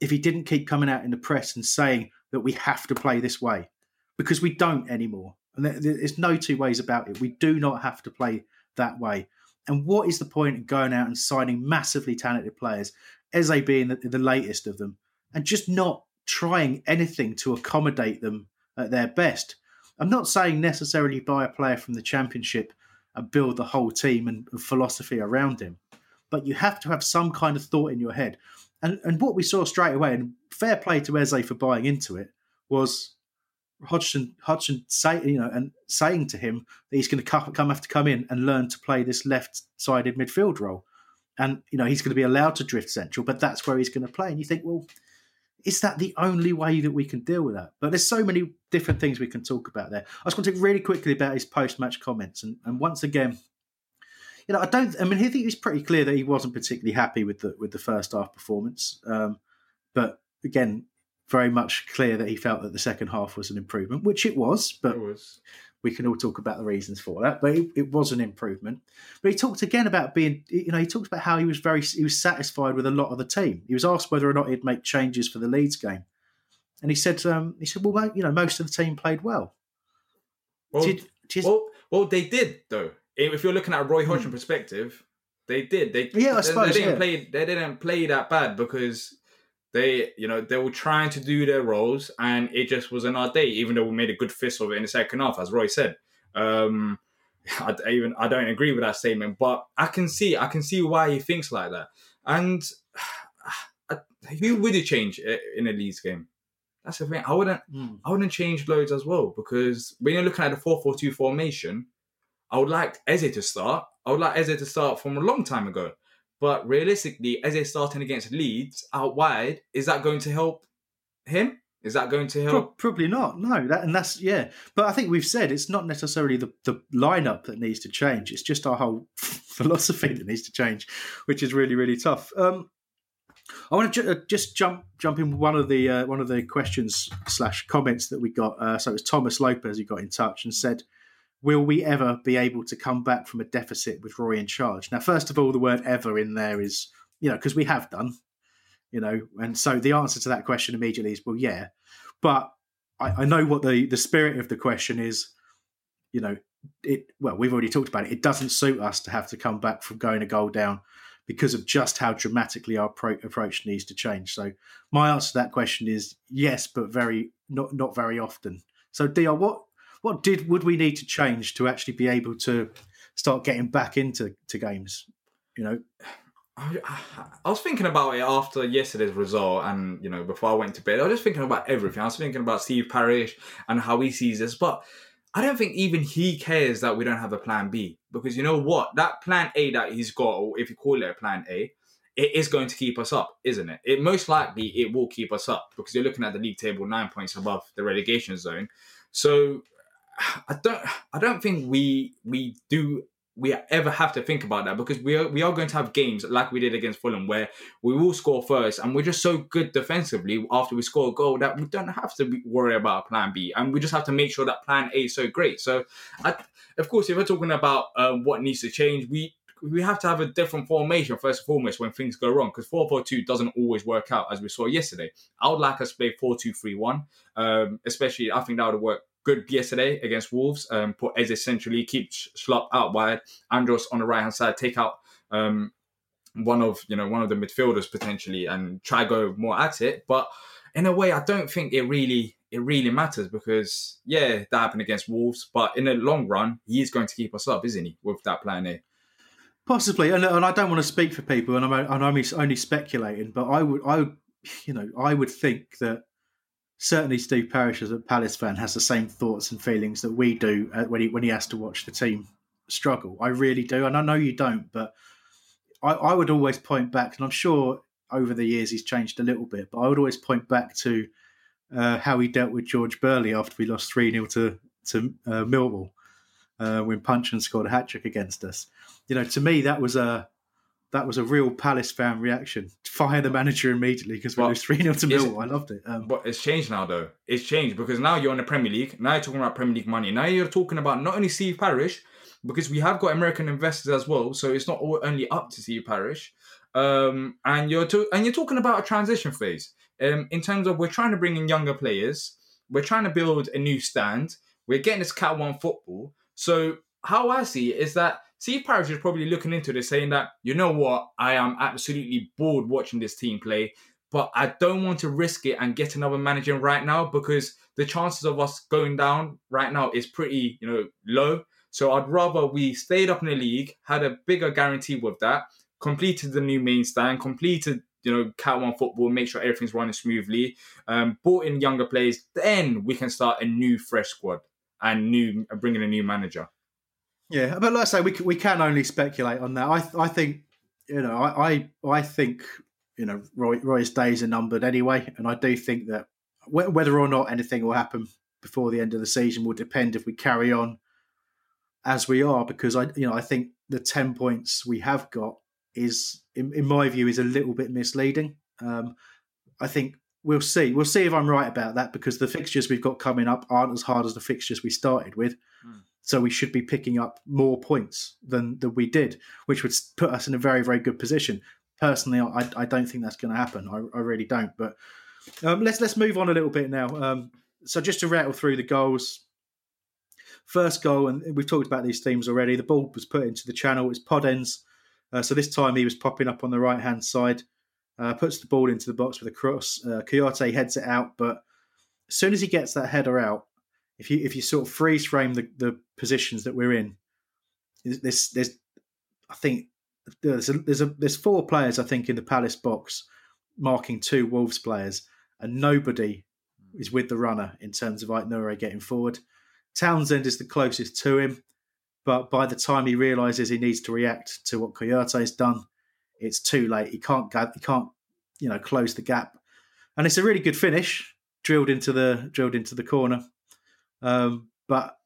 if he didn't keep coming out in the press and saying that we have to play this way because we don't anymore. And there's no two ways about it. We do not have to play that way. And what is the point in going out and signing massively talented players, Eze being the, the latest of them, and just not trying anything to accommodate them at their best? I'm not saying necessarily buy a player from the championship and build the whole team and philosophy around him, but you have to have some kind of thought in your head. And and what we saw straight away, and fair play to Eze for buying into it, was Hodgson Hodgson say you know and saying to him that he's going to come, come have to come in and learn to play this left-sided midfield role, and you know he's going to be allowed to drift central, but that's where he's going to play. And you think, well, is that the only way that we can deal with that? But there's so many different things we can talk about there. I was going to talk really quickly about his post-match comments, and, and once again, you know, I don't. I mean, I think it's pretty clear that he wasn't particularly happy with the with the first half performance. Um, but again, very much clear that he felt that the second half was an improvement, which it was. But It was. we can all talk about the reasons for that. But it, it was an improvement. But he talked again about being, you know, he talked about how he was very, he was satisfied with a lot of the team. He was asked whether or not he'd make changes for the Leeds game, and he said, um, he said, well, you know, most of the team played well. Well, Did- did- well, well, they did though. if you're looking at a Roy Hodgson perspective, they did. They Yeah, I suppose, they didn't yeah. play. They didn't play that bad because they, you know, they were trying to do their roles, and it just wasn't our day. Even though we made a good fist of it in the second half, as Roy said. Um, I I even I don't agree with that statement, but I can see I can see why he thinks like that. And I, who would you change in a Leeds game? That's the thing. I wouldn't. I wouldn't change loads as well because when you're looking at the four-four-two formation, I would like Eze to start. I would like Eze to start from a long time ago. But realistically, Eze starting against Leeds out wide, is that going to help him? Is that going to help? probably not. No, that and that's yeah. But I think we've said it's not necessarily the the lineup that needs to change. It's just our whole philosophy that needs to change, which is really really tough. Um, I want to ju- uh, just jump jump in one of the uh, one of the questions slash comments that we got. Uh, so it was Thomas Lopez who got in touch and said, "Will we ever be able to come back from a deficit with Roy in charge?" Now, first of all, the word "ever" in there is you know because we have done, you know, and so the answer to that question immediately is well, yeah, but I, I know what the the spirit of the question is. You know, it well, we've already talked about it. It doesn't suit us to have to come back from going a goal down because of just how dramatically our pro- approach needs to change. So my answer to that question is yes, but very not not very often. So Dion, what what did would we need to change to actually be able to start getting back into to games? You know, I, was thinking about it after yesterday's result, and you know, before I went to bed, I was just thinking about everything. I was thinking about Steve Parish and how he sees this, but I don't think even he cares that we don't have a plan B because you know what? That plan A that he's got, or if you call it a plan A, it is going to keep us up, isn't it? It most likely it will keep us up because you're looking at the league table nine points above the relegation zone. So I don't I don't think we we do we ever have to think about that because we are we are going to have games like we did against Fulham where we will score first and we're just so good defensively after we score a goal that we don't have to worry about plan B and we just have to make sure that plan A is so great. So, I, of course, if we're talking about um, what needs to change, we we have to have a different formation first and foremost when things go wrong because 4-4-2 doesn't always work out as we saw yesterday. I would like us to play 4-2-3-1, um, especially I think that would work good yesterday against Wolves. Um, put Eze centrally, keep Schlupp out wide, Andros on the right hand side, take out um, one of you know one of the midfielders potentially, and try go more at it. But in a way, I don't think it really it really matters because yeah, that happened against Wolves, but in the long run, he is going to keep us up, isn't he, with that plan A? Possibly, and, and I don't want to speak for people, and I'm, I'm only only speculating, but I would, I, would, you know, I would think that certainly Steve Parish as a Palace fan has the same thoughts and feelings that we do uh, when he when he has to watch the team struggle. I really do, and I know you don't, but I, I would always point back, and I'm sure over the years he's changed a little bit, but I would always point back to uh, how he dealt with George Burley after we lost three 0 to to uh, Millwall uh, when Puncheon scored a hat trick against us. You know, to me that was a that was a real Palace fan reaction. Fire the manager immediately because we Well, lose three 0 to Millwall. I loved it. Um, But it's changed now, though. It's changed because now you're in the Premier League. Now you're talking about Premier League money. Now you're talking about not only Steve Parish, because we have got American investors as well. So it's not all only up to Steve Parish. Um, and you're to, and you're talking about a transition phase. Um, in terms of we're trying to bring in younger players, we're trying to build a new stand. We're getting this Cat One football. So how I see it is that Steve Parish is probably looking into this, saying that you know what, I am absolutely bored watching this team play but I don't want to risk it and get another manager right now because the chances of us going down right now is pretty, you know, low. So I'd rather we stayed up in the league, had a bigger guarantee with that, completed the new main stand, completed, you know, Cat One football, make sure everything's running smoothly, um, brought in younger players, then we can start a new fresh squad and new bring in a new manager. Yeah, but like I say, we can, we can only speculate on that. I I think you know I I, I think you know Roy, Roy's days are numbered anyway, and I do think that wh- whether or not anything will happen before the end of the season will depend if we carry on as we are. Because I you know I think the ten points we have got is in, in my view is a little bit misleading. Um, I think we'll see. We'll see if I'm right about that because the fixtures we've got coming up aren't as hard as the fixtures we started with. So we should be picking up more points than, than we did, which would put us in a very, very good position. Personally, I, I don't think that's going to happen. I, I really don't. But um, let's let's move on a little bit now. Um, so just to rattle through the goals. first goal, and we've talked about these themes already. The ball was put into the channel. It's Podence. Uh, so this time he was popping up on the right hand side, uh, puts the ball into the box with a cross. Uh, heads it out, but as soon as he gets that header out, if you if you sort of freeze frame the, the positions that we're in, there's there's I think there's a, there's a there's four players I think in the Palace box marking two Wolves players, and nobody hmm. is with the runner in terms of Ait getting forward. Townsend is the closest to him, but by the time he realizes he needs to react to what Kouyaté's done, it's too late. He can't he can't you know close the gap, and it's a really good finish drilled into the drilled into the corner. Um, but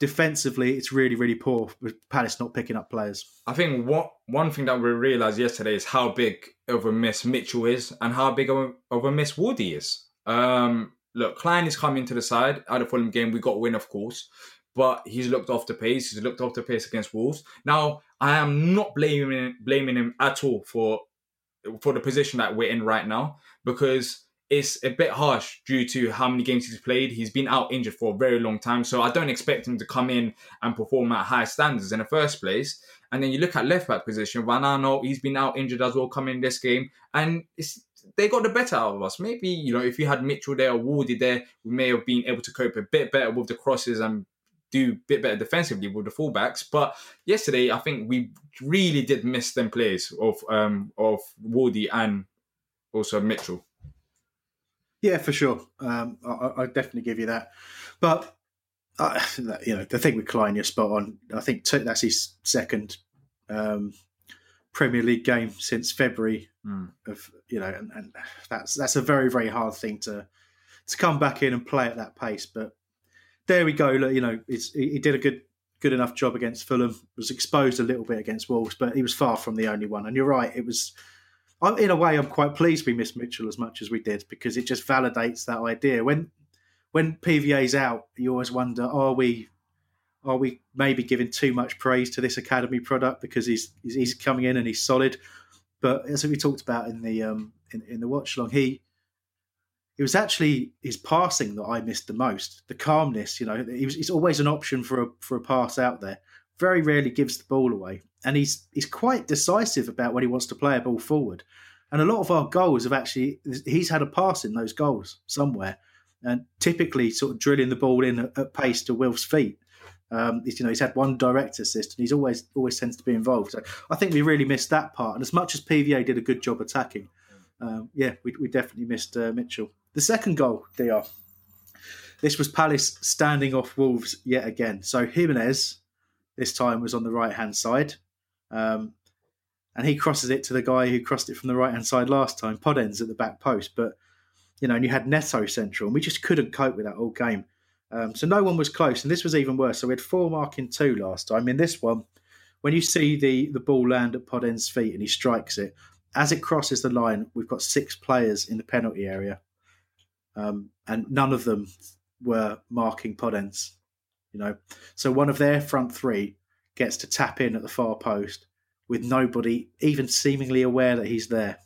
defensively, it's really, really poor with Palace not picking up players. I think what one thing that we realised yesterday is how big of a miss Mitchell is and how big of a, miss Woody is. Um, look, Clyne is coming to the side. Out of Fulham game, we got win, of course, but he's looked off the pace. He's looked off the pace against Wolves. Now, I am not blaming blaming him at all for for the position that we're in right now because it's a bit harsh due to how many games he's played. He's been out injured for a very long time, so I don't expect him to come in and perform at high standards in the first place. And then you look at left back position, van Aanholt, he's been out injured as well coming in this game, and they got the better out of us. Maybe you know if you had Mitchell there or Wardy there, we may have been able to cope a bit better with the crosses and do a bit better defensively with the fullbacks. But yesterday, I think we really did miss them plays of um, of Wardy and also Mitchell. Yeah, for sure. Um, I, I definitely give you that. But uh, you know, the thing with Clyne, you're spot on. I think t- that's his second um, Premier League game since February. Mm. Of you know, and, and, that's that's a very very hard thing to to come back in and play at that pace. But there we go. You know, he did a good good enough job against Fulham. Was exposed a little bit against Wolves, but he was far from the only one. And you're right, it was in a way, I'm quite pleased we missed Mitchell as much as we did because it just validates that idea. When when PVA's out, you always wonder: Are we are we maybe giving too much praise to this academy product because he's he's coming in and he's solid? But as we talked about in the um, in, in the watch long, he it was actually his passing that I missed the most. The calmness, you know, he was, he's always an option for a for a pass out there. Very rarely gives the ball away, and he's he's quite decisive about when he wants to play a ball forward. And a lot of our goals have actually he's had a pass in those goals somewhere, and typically sort of drilling the ball in at, pace to Wilf's feet. Um, you know, he's had one direct assist, and he's always always tends to be involved. So I think we really missed that part. And as much as PVA did a good job attacking, um, yeah, we, we definitely missed uh, Mitchell. The second goal, DR. This was Palace standing off Wolves yet again. So Jimenez this time was on the right hand side. Um, and he crosses it to the guy who crossed it from the right hand side last time, Podence at the back post. But, you know, and you had Neto central, and we just couldn't cope with that all game. Um, so no one was close, and this was even worse. So we had four marking two last time. In this one, when you see the, the ball land at Podence's feet and he strikes it, as it crosses the line, we've got six players in the penalty area, um, and none of them were marking Podence. You know, so one of their front three gets to tap in at the far post with nobody even seemingly aware that he's there.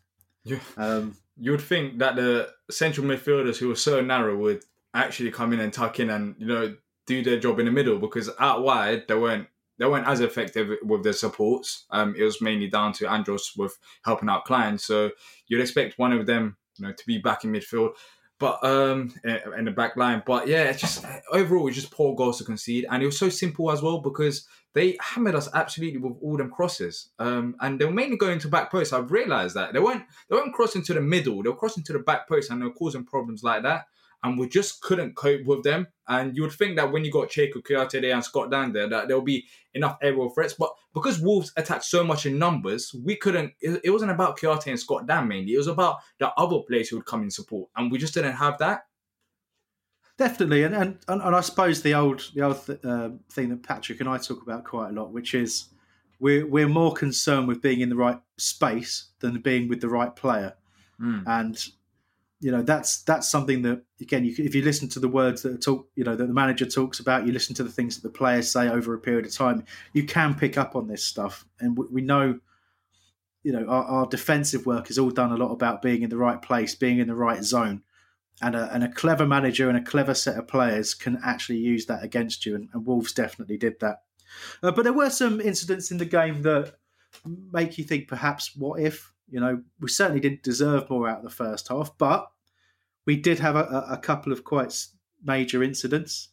Yeah. Um, you would think that the central midfielders who were so narrow would actually come in and tuck in and you know do their job in the middle because out wide they weren't they weren't as effective with their supports. Um, it was mainly down to Andros with helping out Clyne. So you'd expect one of them, you know, to be back in midfield but um in the back line. But yeah, it's just overall it's just poor goals to concede, and it was so simple as well because they hammered us absolutely with all them crosses. Um, and they were mainly going to back post. I've realised that they weren't they weren't crossing to the middle; they were crossing to the back post, and they were causing problems like that and we just couldn't cope with them. And you would think that when you got Cheikhou Kouyaté there and Scott Dann there, that there'll be enough aerial threats. But because Wolves attacked so much in numbers, we couldn't. It, it wasn't about Kouyaté and Scott Dann mainly. It was about the other players who would come in support, and we just didn't have that. Definitely, and and, and I suppose the old the old th- uh, thing that Patrick and I talk about quite a lot, which is we're we're more concerned with being in the right space than being with the right player. Mm. And you know that's that's something that again you, if you listen to the words that talk you know that the manager talks about you listen to the things that the players say over a period of time you can pick up on this stuff and we, we know you know our, our, defensive work is all done a lot about being in the right place being in the right zone and a, and a clever manager and a clever set of players can actually use that against you. And, and Wolves definitely did that. Uh, but there were some incidents in the game that make you think perhaps what if? You know, we certainly didn't deserve more out of the first half, but we did have a, a couple of quite major incidents.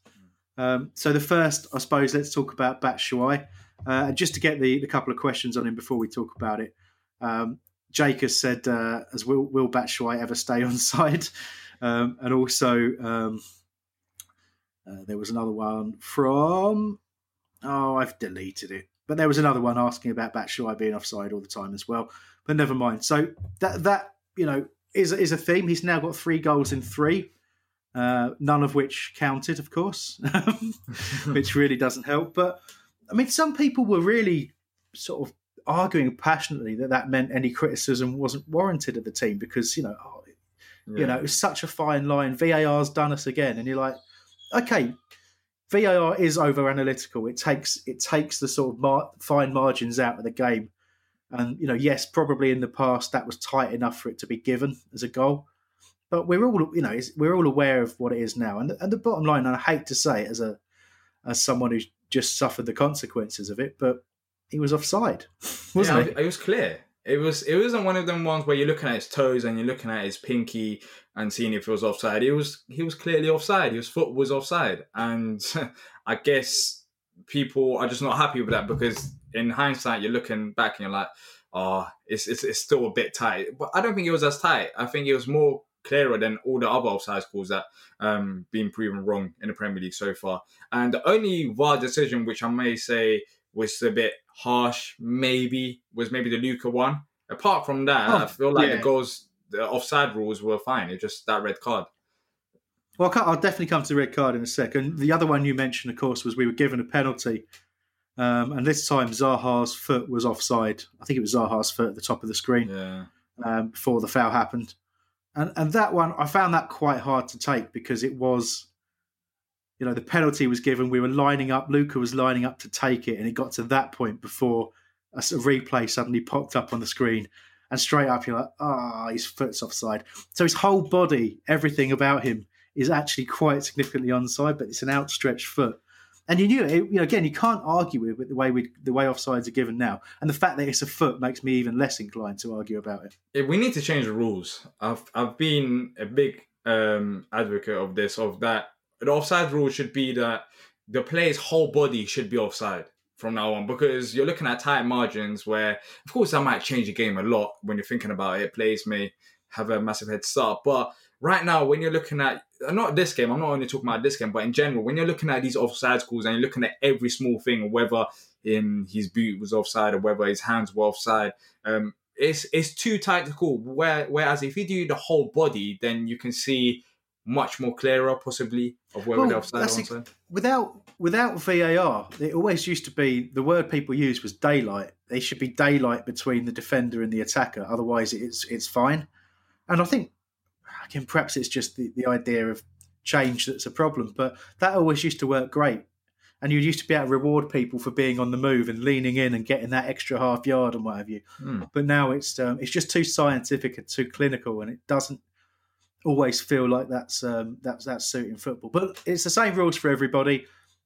Um, so the first, I suppose, let's talk about Batshuayi. Uh, just to get the, the couple of questions on him before we talk about it. Um, Jake has said, uh, "As will will Batshuayi ever stay on side?" Um, and also, um, uh, there was another one from. Oh, I've deleted it. But there was another one asking about Batshuayi being offside all the time as well. But never mind. So that that you know is is a theme. He's now got three goals in three, uh, none of which counted, of course, which really doesn't help. But I mean, some people were really sort of arguing passionately that that meant any criticism wasn't warranted of the team because you know, oh, yeah. you know, it was such a fine line. VAR's done us again, and you're like, okay, VAR is over analytical. It takes it takes the sort of mar- fine margins out of the game, and you know, yes, probably in the past that was tight enough for it to be given as a goal. But we're all, you know, we're all aware of what it is now. And, and the bottom line, and I hate to say it as a as someone who's just suffered the consequences of it, but he was offside, wasn't yeah, it? It was clear. It was. It wasn't one of them ones where you're looking at his toes and you're looking at his pinky and seeing if it was offside. It was. He was clearly offside. His foot was offside, and I guess people are just not happy with that because in hindsight, you're looking back and you're like, oh, it's, it's, it's still a bit tight. But I don't think it was as tight. I think it was more clearer than all the other offside calls that um been proven wrong in the Premier League so far. And the only VAR decision which I may say was a bit harsh, maybe was maybe the Luka one. Apart from that, oh, I feel like yeah. the goals, the offside rules were fine. It's just that red card. Well, I'll definitely come to the red card in a second. The other one you mentioned, of course, was we were given a penalty. Um, and this time Zaha's foot was offside. I think it was Zaha's foot at the top of the screen yeah. um, before the foul happened. And and that one, I found that quite hard to take because it was, you know, the penalty was given. We were lining up. Luka was lining up to take it, and it got to that point before a, a replay suddenly popped up on the screen, and straight up you're like, ah, oh, his foot's offside. So his whole body, everything about him, is actually quite significantly onside, but it's an outstretched foot and you knew it. You know, again, you can't argue with the way we the way offsides are given now, and the fact that it's a foot makes me even less inclined to argue about it. We need to change the rules. I've I've been a big um, advocate of this. Of that, the offside rule should be that the player's whole body should be offside from now on because you're looking at tight margins where, of course, that might change the game a lot when you're thinking about it. Players may have a massive head start, but right now, when you're looking at not this game, I'm not only talking about this game, but in general, when you're looking at these offside calls and you're looking at every small thing, whether in his boot was offside or whether his hands were offside, um, it's it's too tight to call. Where, whereas if you do the whole body, then you can see much more clearer, possibly, of whether well, they're offside. Without without VAR, it always used to be the word people used was daylight. There should be daylight between the defender and the attacker, otherwise it's it's fine. And I think again, perhaps it's just the, the idea of change that's a problem, but that always used to work great. And you used to be able to reward people for being on the move and leaning in and getting that extra half yard and what have you. Mm. But now it's um, it's just too scientific and too clinical, and it doesn't always feel like that's um, that's that's suiting football. But it's the same rules for everybody.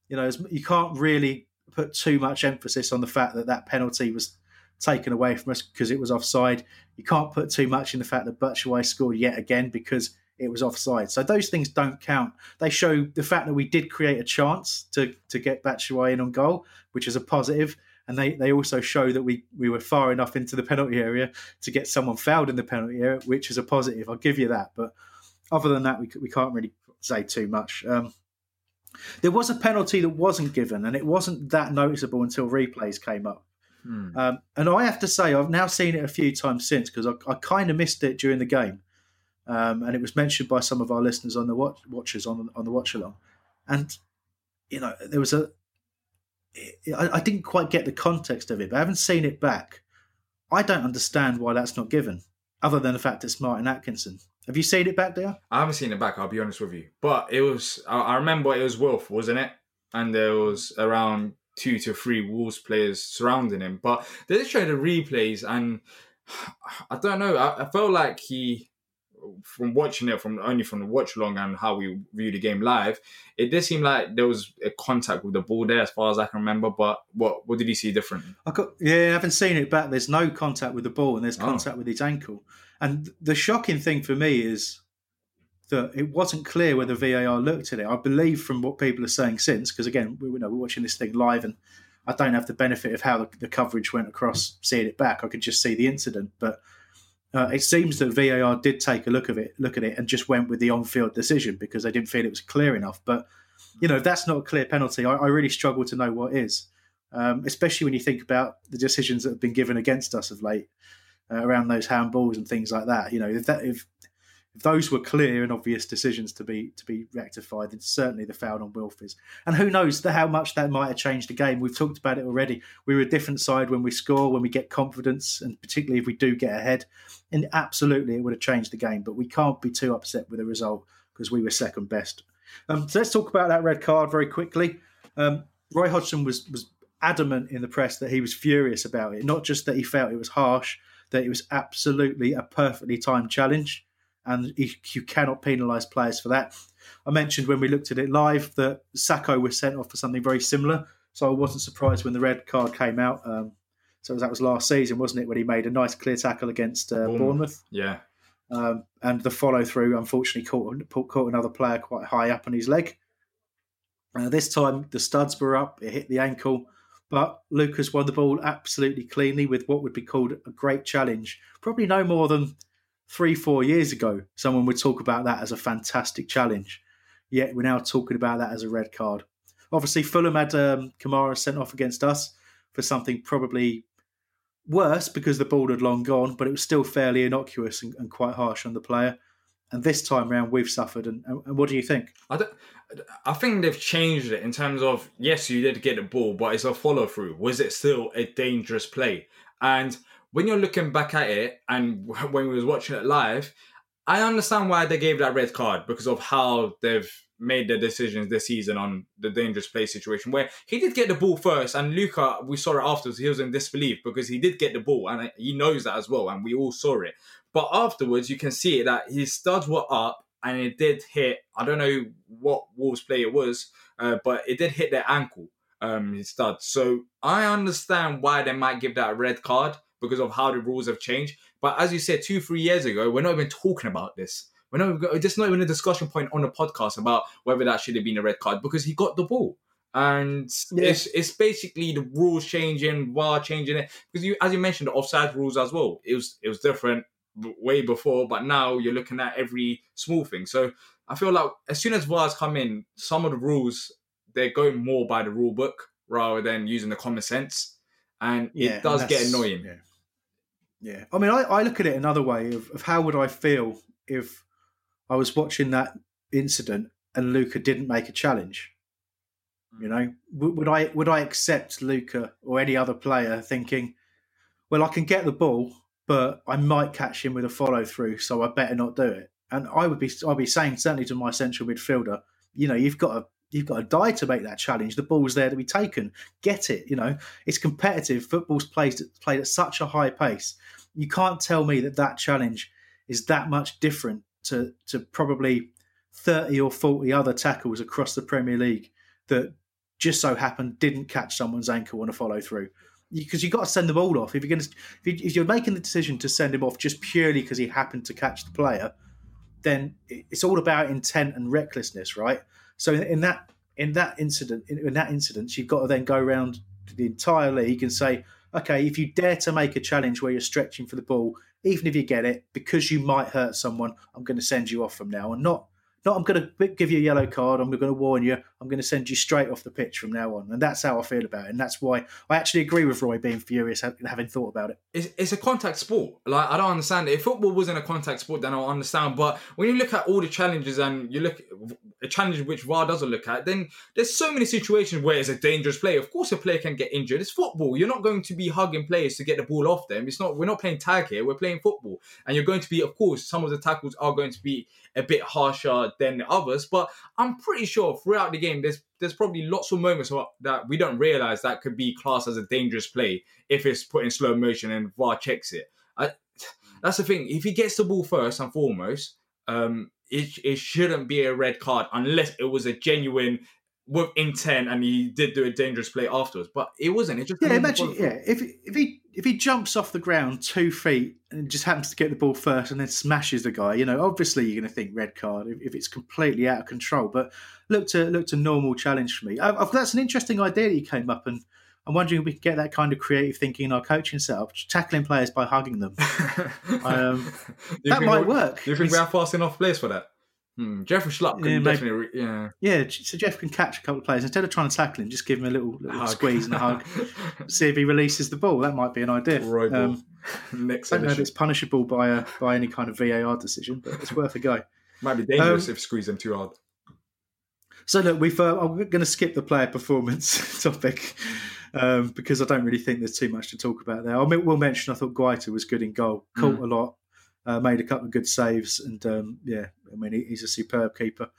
You know, you can't really put too much emphasis on the fact that that penalty was taken away from us because it was offside. You can't put too much in the fact that Batshuayi scored yet again because it was offside. So those things don't count. They show the fact that we did create a chance to to get Batshuayi in on goal, which is a positive. And they, they also show that we, we were far enough into the penalty area to get someone fouled in the penalty area, which is a positive. I'll give you that. But other than that, we, we can't really say too much. Um, there was a penalty that wasn't given, and it wasn't that noticeable until replays came up. Hmm. Um, and I have to say, I've now seen it a few times since because I, I kind of missed it during the game. Um, and it was mentioned by some of our listeners on the watch, watchers on, on the watch along. And, you know, there was a. I, I didn't quite get the context of it, but I haven't seen it back. I don't understand why that's not given, other than the fact it's Martin Atkinson. Have you seen it back there? I haven't seen it back. I'll be honest with you, but it was. I remember it was Wilf, wasn't it? And there was around two to three Wolves players surrounding him. But they just showed the replays, and I don't know. I, I felt like he from watching it from only from the watch along and how we view the game live, it did seem like there was a contact with the ball there, as far as I can remember. But what what did you see different? I got, yeah, I haven't seen it back. There's no contact with the ball, and there's Oh. contact with his ankle. And the shocking thing for me is that it wasn't clear whether VAR looked at it. I believe from what people are saying since, because again, we, we know we're watching this thing live, and I don't have the benefit of how the, the coverage went across seeing it back. I could just see the incident, but uh, it seems that VAR did take a look of it, look at it, and just went with the on-field decision because they didn't feel it was clear enough. But you know, if that's not a clear penalty, I, I really struggle to know what is, um, especially when you think about the decisions that have been given against us of late uh, around those handballs and things like that. You know, if that if if those were clear and obvious decisions to be to be rectified, then certainly the foul on Wilf is. And who knows the, how much that might have changed the game. We've talked about it already. We were a different side when we score, when we get confidence, and particularly if we do get ahead. And absolutely, it would have changed the game. But we can't be too upset with the result because we were second best. Um, so let's talk about that red card very quickly. Um, Roy Hodgson was was adamant in the press that he was furious about it. Not just that he felt it was harsh, that it was absolutely a perfectly timed challenge, and you, cannot penalise players for that. I mentioned when we looked at it live that Sakho was sent off for something very similar, so I wasn't surprised when the red card came out. Um, so that was last season, wasn't it, when he made a nice clear tackle against uh, Bournemouth. Bournemouth? Yeah, Um, and the follow through, unfortunately, caught, caught another player quite high up on his leg. Uh, this time, the studs were up, it hit the ankle, but Lucas won the ball absolutely cleanly with what would be called a great challenge. Probably no more than three, four years ago, someone would talk about that as a fantastic challenge. Yet we're now talking about that as a red card. Obviously, Fulham had um, Kamara sent off against us for something probably worse because the ball had long gone, but it was still fairly innocuous and, and quite harsh on the player. And this time round, we've suffered. And, and, what do you think? I. I think they've changed it in terms of yes, you did get the ball, but it's a follow through. Was it still a dangerous play? And when you're looking back at it, and when we was watching it live, I understand why they gave that red card because of how they've made their decisions this season on the dangerous play situation. Where he did get the ball first, and Luka, we saw it afterwards. He was in disbelief because he did get the ball, and he knows that as well, and we all saw it. But afterwards, you can see that his studs were up, and it did hit. I don't know what Wolves play it was, uh, but it did hit their ankle, um, his stud. So I understand why they might give that red card because of how the rules have changed. But as you said, two, three years ago, we're not even talking about this. We're not. even- not even a discussion point on the podcast about whether that should have been a red card because he got the ball. And Yeah. it's it's basically the rules changing, VAR changing it because you, as you mentioned, the offside rules as well. It was it was different way before, but now you're looking at every small thing. So I feel like as soon as VARs come in, some of the rules they're going more by the rule book rather than using the common sense, and it does get annoying. Yeah. Yeah. I mean, I, I look at it another way of, of how would I feel if I was watching that incident and Luka didn't make a challenge. You know, would, I would I accept Luka or any other player thinking, well, I can get the ball, but I might catch him with a follow through, so I better not do it. And I would be I'd be saying certainly to my central midfielder, you know, you've got to you've got to die to make that challenge. The ball's there to be taken. Get it. You know, it's competitive. Football's played played at such a high pace. You can't tell me that that challenge is that much different to to probably thirty or forty other tackles across the Premier League that just so happened didn't catch someone's ankle on a follow through. Because you've got to send them all off. If you're going to, if you're making the decision to send him off just purely because he happened to catch the player, then it's all about intent and recklessness, right? So in, in that in that incident, in, in that incident, you've got to then go around the entire league and say, okay, if you dare to make a challenge where you're stretching for the ball, even if you get it, because you might hurt someone, I'm going to send you off from now, and not not I'm going to give you a yellow card. I'm going to warn you. I'm going to send you straight off the pitch from now on, and that's how I feel about it, and that's why I actually agree with Roy being furious having thought about it. it's, it's a contact sport. Like I don't understand it. If football wasn't a contact sport, then I'll understand. But when you look at all the challenges and you look a challenge which VAR doesn't look at, then there's so many situations where it's a dangerous play. Of course, a player can get injured. It's football. You're not going to be hugging players to get the ball off them. It's not. We're not playing tag here. We're playing football, and you're going to be. Of course, some of the tackles are going to be a bit harsher than the others. But I'm pretty sure throughout the game, there's there's probably lots of moments that we don't realize that could be classed as a dangerous play if it's put in slow motion and VAR checks it. I, that's the thing. If he gets the ball first and foremost, um, it it shouldn't be a red card unless it was a genuine with intent and he did do a dangerous play afterwards. But it wasn't. It just Yeah, imagine. Yeah, if if he if he jumps off the ground two feet and just happens to get the ball first and then smashes the guy, you know, obviously you're going to think red card if, if it's completely out of control. But looked a looked a normal challenge for me. I, I, that's an interesting idea that you came up and. I'm wondering if we could get that kind of creative thinking in our coaching setup, tackling players by hugging them. um, that might work. Do you think we have fast enough players for that? Hmm. Jeffrey Schlupp can Yeah, definitely, yeah. Yeah, so Jeff can catch a couple of players instead of trying to tackle him. Just give him a little, little Hug. squeeze and a hug. See if he releases the ball. That might be an idea. Roy. Um, Next I don't know if it's punishable by a by any kind of VAR decision, but it's worth a go. Might be dangerous um, if squeeze them too hard. So look, we've uh, I'm going to skip the player performance topic um, because I don't really think there's too much to talk about there. I will mention I thought Guaita was good in goal, caught a lot, uh, made a couple of good saves, and um, yeah, I mean he's a superb keeper.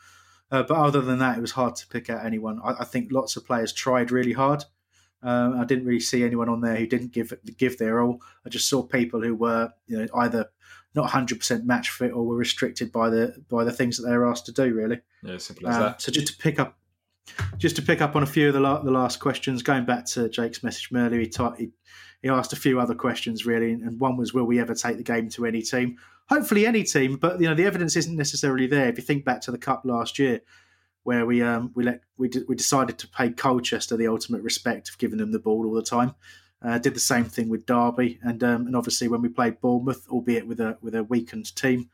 Uh, but other than that, it was hard to pick out anyone. I, I think lots of players tried really hard. Um, I didn't really see anyone on there who didn't give give their all. I just saw people who were you know either not 100% match fit or were restricted by the by the things that they were asked to do. Really. Yeah, simple as Um, that. so just to pick up, just to pick up on a few of the, la- the last questions, going back to Jake's message from earlier, he, ta- he, he asked a few other questions really, and one was, will we ever take the game to any team? Hopefully, any team, but you know the evidence isn't necessarily there. If you think back to the cup last year, where we um we let we d- we decided to pay Colchester the ultimate respect of giving them the ball all the time. Uh, did the same thing with Derby, and um, and obviously when we played Bournemouth, albeit with a with a weakened team,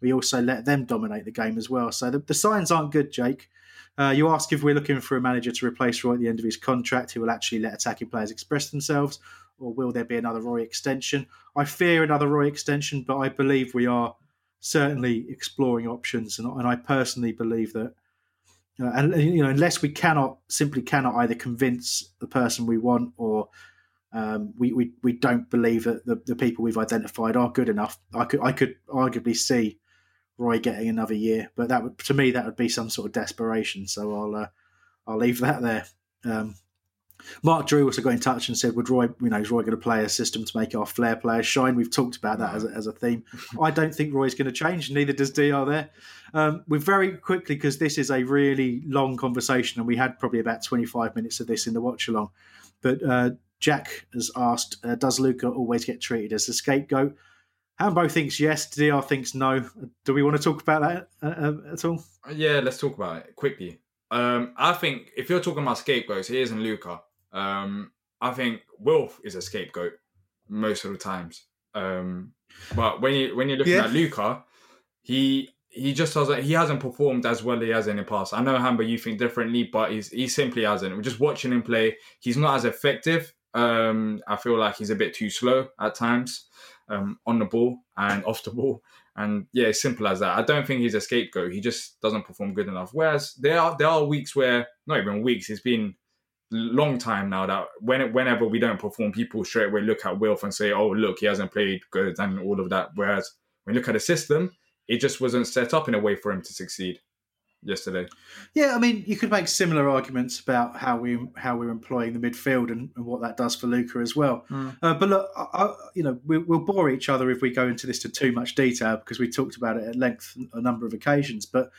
we also let them dominate the game as well. So the, the signs aren't good, Jake. Uh, you ask if we're looking for a manager to replace Roy at the end of his contract who will actually let attacking players express themselves, or will there be another Roy extension? I fear another Roy extension, but I believe we are certainly exploring options, and, and I personally believe that. Uh, and you know, unless we cannot simply cannot either convince the person we want or um, we, we we don't believe that the, the people we've identified are good enough. I could I could arguably see Roy getting another year, but that would to me that would be some sort of desperation. So I'll uh, I'll leave that there. Um, Mark Drew also got in touch and said, "Would Roy, you know, is Roy going to play a system to make our flair players shine?" We've talked about that as a, as a theme. I don't think Roy's going to change. Neither does Dr. There. Um, we're very quickly because this is a really long conversation, and we had probably about twenty five minutes of this in the watch along. But uh, Jack has asked, uh, "Does Luka always get treated as a scapegoat?" Hambo thinks yes. Dr. thinks no. Do we want to talk about that uh, uh, at all? Yeah, let's talk about it quickly. Um, I think if you're talking about scapegoats, it isn't Luka. Um, I think Wilf is a scapegoat most of the times. Um, but when you when you're looking Yeah. at Luka, he he just hasn't he hasn't performed as well as he has in the past. I know Hamber, you think differently, but he's he simply hasn't. We're just watching him play. He's not as effective. Um, I feel like he's a bit too slow at times um, on the ball and off the ball. And yeah, it's simple as that. I don't think he's a scapegoat. He just doesn't perform good enough. Whereas there are there are weeks where not even weeks. It's been long time now that when whenever we don't perform, people straight away look at Wilf and say, "Oh, look, he hasn't played good," and all of that. Whereas when you look at the system, it just wasn't set up in a way for him to succeed yesterday. Yeah, I mean, you could make similar arguments about how we how we're employing the midfield and, and what that does for Luka as well. Uh, but look, I, I, you know, we, we'll bore each other if we go into this to too much detail because we talked about it at length a number of occasions. But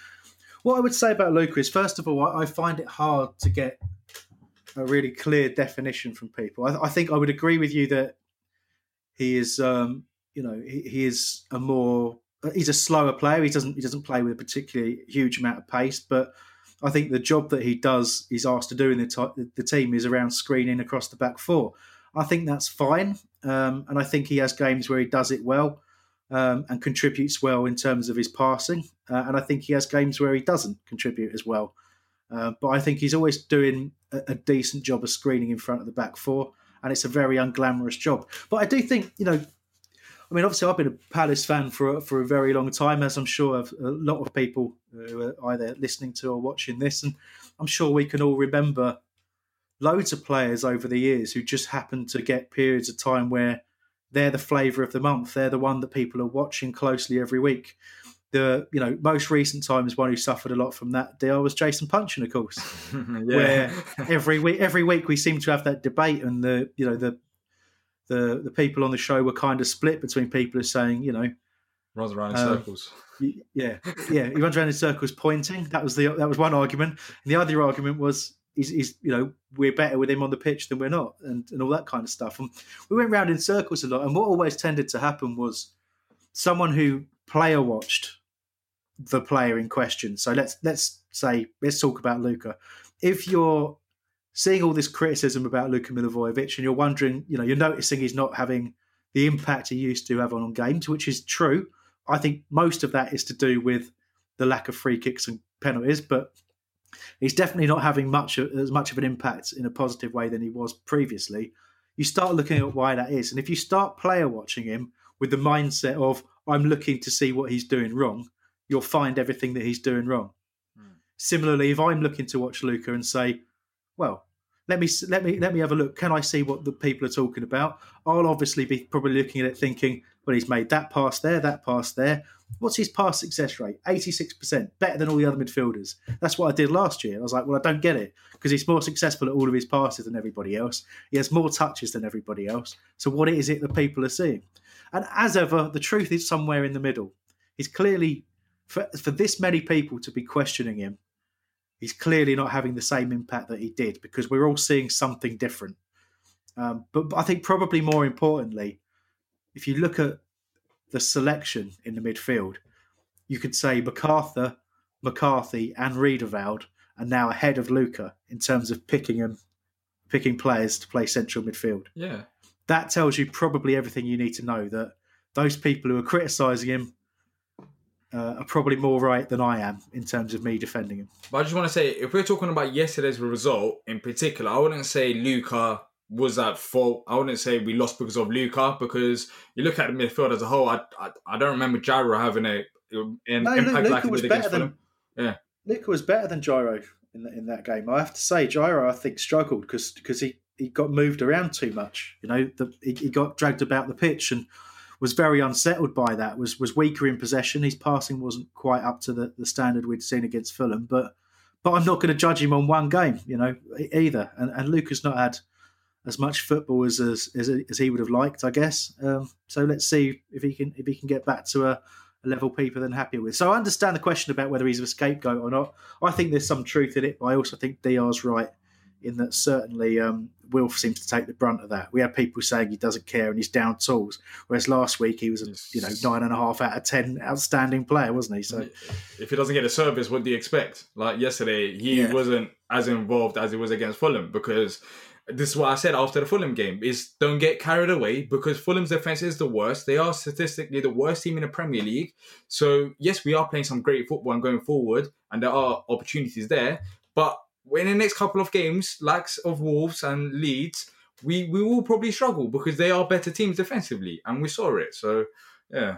what I would say about Luka is, first of all, I, I find it hard to get a really clear definition from people. I, I think I would agree with you that he is, um, you know, he, he is a more he's a slower player. He doesn't he doesn't play with a particularly huge amount of pace, but I think the job that he does, he's asked to do in the, t- the team is around screening across the back four. I think that's fine, um, and I think he has games where he does it well um, and contributes well in terms of his passing, uh, and I think he has games where he doesn't contribute as well. Uh, but I think he's always doing a, a decent job of screening in front of the back four, and it's a very unglamorous job. But I do think, you know, I mean, obviously, I've been a Palace fan for for a very long time, as I'm sure a lot of people who are either listening to or watching this, and I'm sure we can all remember loads of players over the years who just happen to get periods of time where they're the flavour of the month. They're the one that people are watching closely every week. The you know most recent times one who suffered a lot from that deal was Jason Puncheon, of course yeah. where every week every week we seem to have that debate and the you know the the the people on the show were kind of split between people who are saying, you know, Runs around in Um, circles. yeah, yeah, he runs around in circles pointing. That was the that was one argument. And the other argument was he's, he's you know we're better with him on the pitch than we're not, and and all that kind of stuff. And we went round in circles a lot. And what always tended to happen was someone who player watched the player in question. So let's let's say let's talk about Luka. If you're seeing all this criticism about Luka Milivojevic and you're wondering, you know, you're noticing he's not having the impact he used to have on games, which is true. I think most of that is to do with the lack of free kicks and penalties, but he's definitely not having much as much of an impact in a positive way than he was previously. You start looking at why that is, and if you start player watching him with the mindset of "I'm looking to see what he's doing wrong," you'll find everything that he's doing wrong. Hmm. Similarly, if I'm looking to watch Luka and say, "Well, let me let me let me have a look. Can I see what the people are talking about?" I'll obviously be probably looking at it thinking, "Well, he's made that pass there, that pass there. What's his pass success rate? Eighty six percent, better than all the other midfielders." That's what I did last year. I was like, "Well, I don't get it because he's more successful at all of his passes than everybody else. He has more touches than everybody else. So what is it that people are seeing?" And as ever, the truth is somewhere in the middle. He's clearly for for this many people to be questioning him he's clearly not having the same impact that he did because we're all seeing something different. Um, but, but I think probably more importantly, if you look at the selection in the midfield, you could say McArthur, McCarthy, and Riedewald are now ahead of Luka in terms of picking them, picking players to play central midfield. Yeah. That tells you probably everything you need to know that those people who are criticising him uh, are probably more right than I am in terms of me defending him. But I just want to say, if we're talking about yesterday's result in particular, I wouldn't say Luka was at fault. I wouldn't say we lost because of Luka because you look at the midfield as a whole. I I, I don't remember Jairo having a an No, impact Lu- like Luka he was did better against than Fulham. Yeah. Luka was better than Jairo in, in that game. I have to say, Jairo I think struggled because he, he got moved around too much. You know, the, he, he got dragged about the pitch and was very unsettled by that. Was was weaker in possession. His passing wasn't quite up to the, the standard we'd seen against Fulham. But but I'm not going to judge him on one game. You know, either. And and Luka's not had as much football as as, as, he would have liked, I guess. Um, so let's see if he can if he can get back to a, a level people than happy with. So I understand the question about whether he's a scapegoat or not. I think there's some truth in it, but I also think Dr's right in that certainly um, Wilf seems to take the brunt of that. We had people saying he doesn't care and he's down tools, whereas last week he was a you know nine and a half out of ten outstanding player, wasn't he? So If he doesn't get a service, what do you expect? Like yesterday, he Yeah. wasn't as involved as he was against Fulham because this is what I said after the Fulham game: is don't get carried away because Fulham's defense is the worst. They are statistically the worst team in the Premier League. So yes, we are playing some great football and going forward, and there are opportunities there. But in the next couple of games, likes of Wolves and Leeds, we we will probably struggle because they are better teams defensively, and we saw it. So yeah.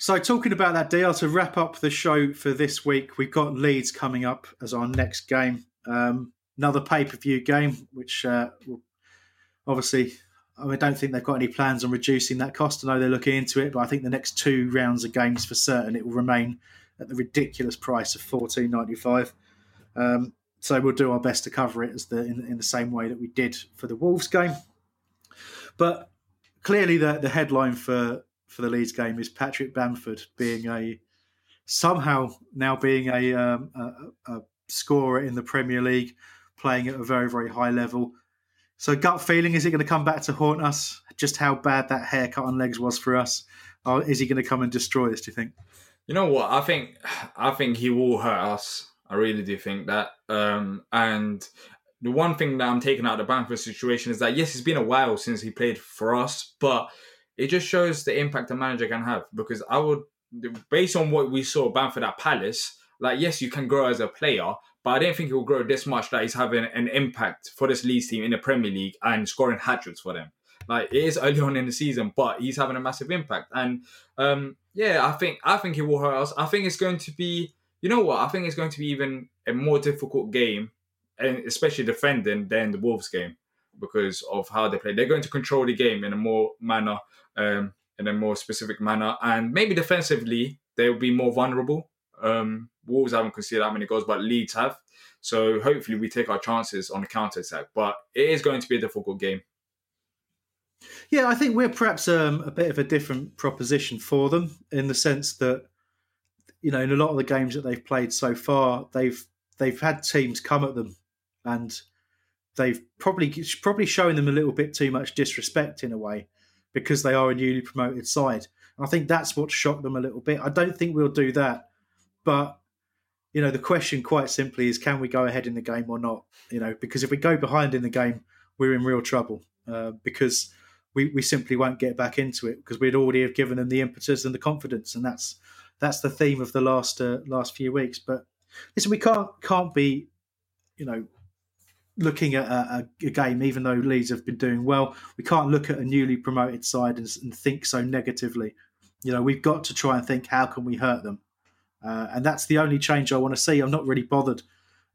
So, talking about that deal, to wrap up the show for this week, we've got Leeds coming up as our next game. Um, another pay per view game, which uh, obviously, I, I don't think they've got any plans on reducing that cost. I know they're looking into it, but I think the next two rounds of games for certain, it will remain at the ridiculous price of fourteen ninety five. Um, so we'll do our best to cover it as the in, in the same way that we did for the Wolves game. But clearly, the the headline for for the Leeds game is Patrick Bamford being a somehow now being a, um, a, a scorer in the Premier League, playing at a very very high level. So gut feeling is it going to come back to haunt us? Just how bad that haircut on legs was for us. Or is he going to come and destroy us? Do you think? You know what? I think I think he will hurt us. I really do think that. Um, and the one thing that I'm taking out of the Bamford situation is that yes, it's been a while since he played for us, but it just shows the impact a manager can have. Because I would, based on what we saw Bamford at Palace, like yes, you can grow as a player, but I didn't think he will grow this much that he's having an impact for this Leeds team in the Premier League and scoring hat tricks for them. Like it is early on in the season, but he's having a massive impact. And um, yeah, I think I think it will hurt us. I think it's going to be, you know what? I think it's going to be even a more difficult game, and especially defending than the Wolves game because of how they play. They're going to control the game in a more manner, um, in a more specific manner, and maybe defensively they'll be more vulnerable. Um, Wolves haven't conceded that many goals, but Leeds have. So hopefully we take our chances on the counter attack. But it is going to be a difficult game. Yeah, I think we're perhaps um, a bit of a different proposition for them in the sense that you know in a lot of the games that they've played so far, they've they've had teams come at them and they've probably probably showing them a little bit too much disrespect in a way because they are a newly promoted side. And I think that's what shocked them a little bit. I don't think we'll do that, but you know the question quite simply is can we go ahead in the game or not? You know because if we go behind in the game, we're in real trouble uh, because we, we simply won't get back into it because we'd already have given them the impetus and the confidence, and that's that's the theme of the last uh, last few weeks. But listen, we can't can't be, you know, looking at a, a, game, even though Leeds have been doing well, we can't look at a newly promoted side and, and, think so negatively. You know, we've got to try and think how can we hurt them, uh, and that's the only change I want to see. I'm not really bothered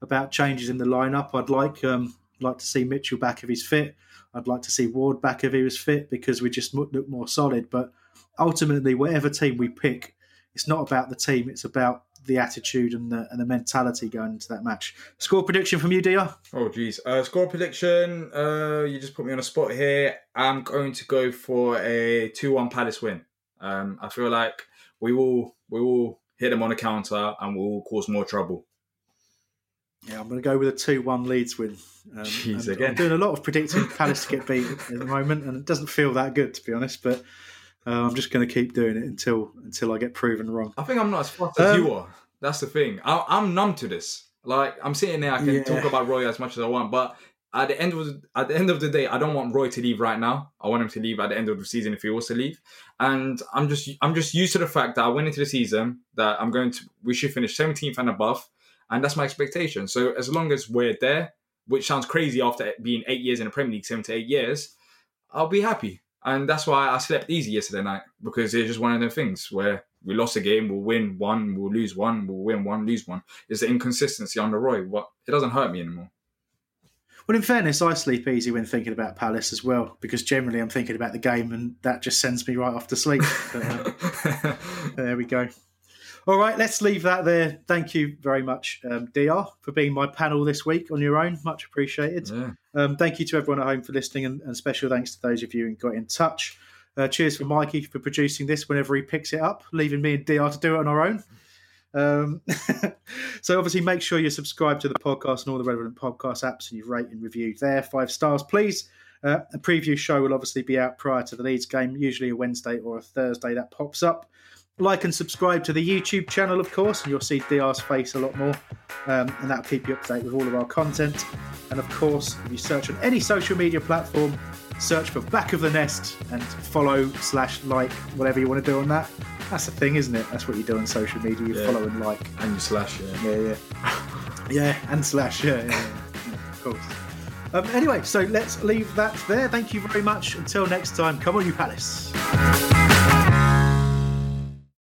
about changes in the lineup. I'd like um, like to see Mitchell back if he's fit. I'd like to see Ward back if he was fit because we just look more solid. But ultimately, whatever team we pick, it's not about the team; it's about the attitude and the and the mentality going into that match. Score prediction from you, Dr. Oh, geez. Uh, score prediction. Uh, you just put me on a spot here. I'm going to go for a two-one Palace win. Um, I feel like we will we will hit them on a counter and we'll cause more trouble. Yeah, I'm going to go with a 2 1 Leeds win. Um, Jeez, again. I'm doing a lot of predicting Palace to get beat at the moment, and it doesn't feel that good, to be honest. But uh, I'm just going to keep doing it until until I get proven wrong. I think I'm not as fast as um, you are. That's the thing. I, am numb to this. Like I'm sitting there, I can yeah. talk about Roy as much as I want, but at the end of the, at the end of the day, I don't want Roy to leave right now. I want him to leave at the end of the season if he wants to leave. And I'm just I'm just used to the fact that I went into the season that I'm going to we should finish 17th and above, and that's my expectation. So as long as we're there, which sounds crazy after being eight years in the Premier League, seven to eight years, I'll be happy. And that's why I slept easy yesterday night because it's just one of the things where we lost a game, we'll win one, we'll lose one, we'll win one, lose one. It's the inconsistency under Roy. What it doesn't hurt me anymore. Well, in fairness, I sleep easy when thinking about Palace as well because generally I'm thinking about the game and that just sends me right off to sleep. But, uh, there we go. All right, let's leave that there. Thank you very much, um, Dr, for being my panel this week on your own. Much appreciated. Yeah. Um, thank you to everyone at home for listening, and, and, special thanks to those of you who got in touch. Uh, cheers for Mikey for producing this whenever he picks it up, leaving me and Dr to do it on our own. Um, so obviously, make sure you subscribe to the podcast and all the relevant podcast apps, and you rate and review there five stars, please. Uh, a preview show will obviously be out prior to the Leeds game, usually a Wednesday or a Thursday that pops up. Like and subscribe to the YouTube channel, of course, and you'll see Dr's face a lot more, um, and that'll keep you up to date with all of our content. And of course, if you search on any social media platform, search for Back of the Nest and follow slash like whatever you want to do on that. That's the thing, isn't it? That's what you do on social media. You yeah. follow and like, and you slash, yeah, yeah, yeah, yeah, and slash, yeah, yeah, yeah. of course. Um, anyway, so let's leave that there. Thank you very much. Until next time, come on, you Palace.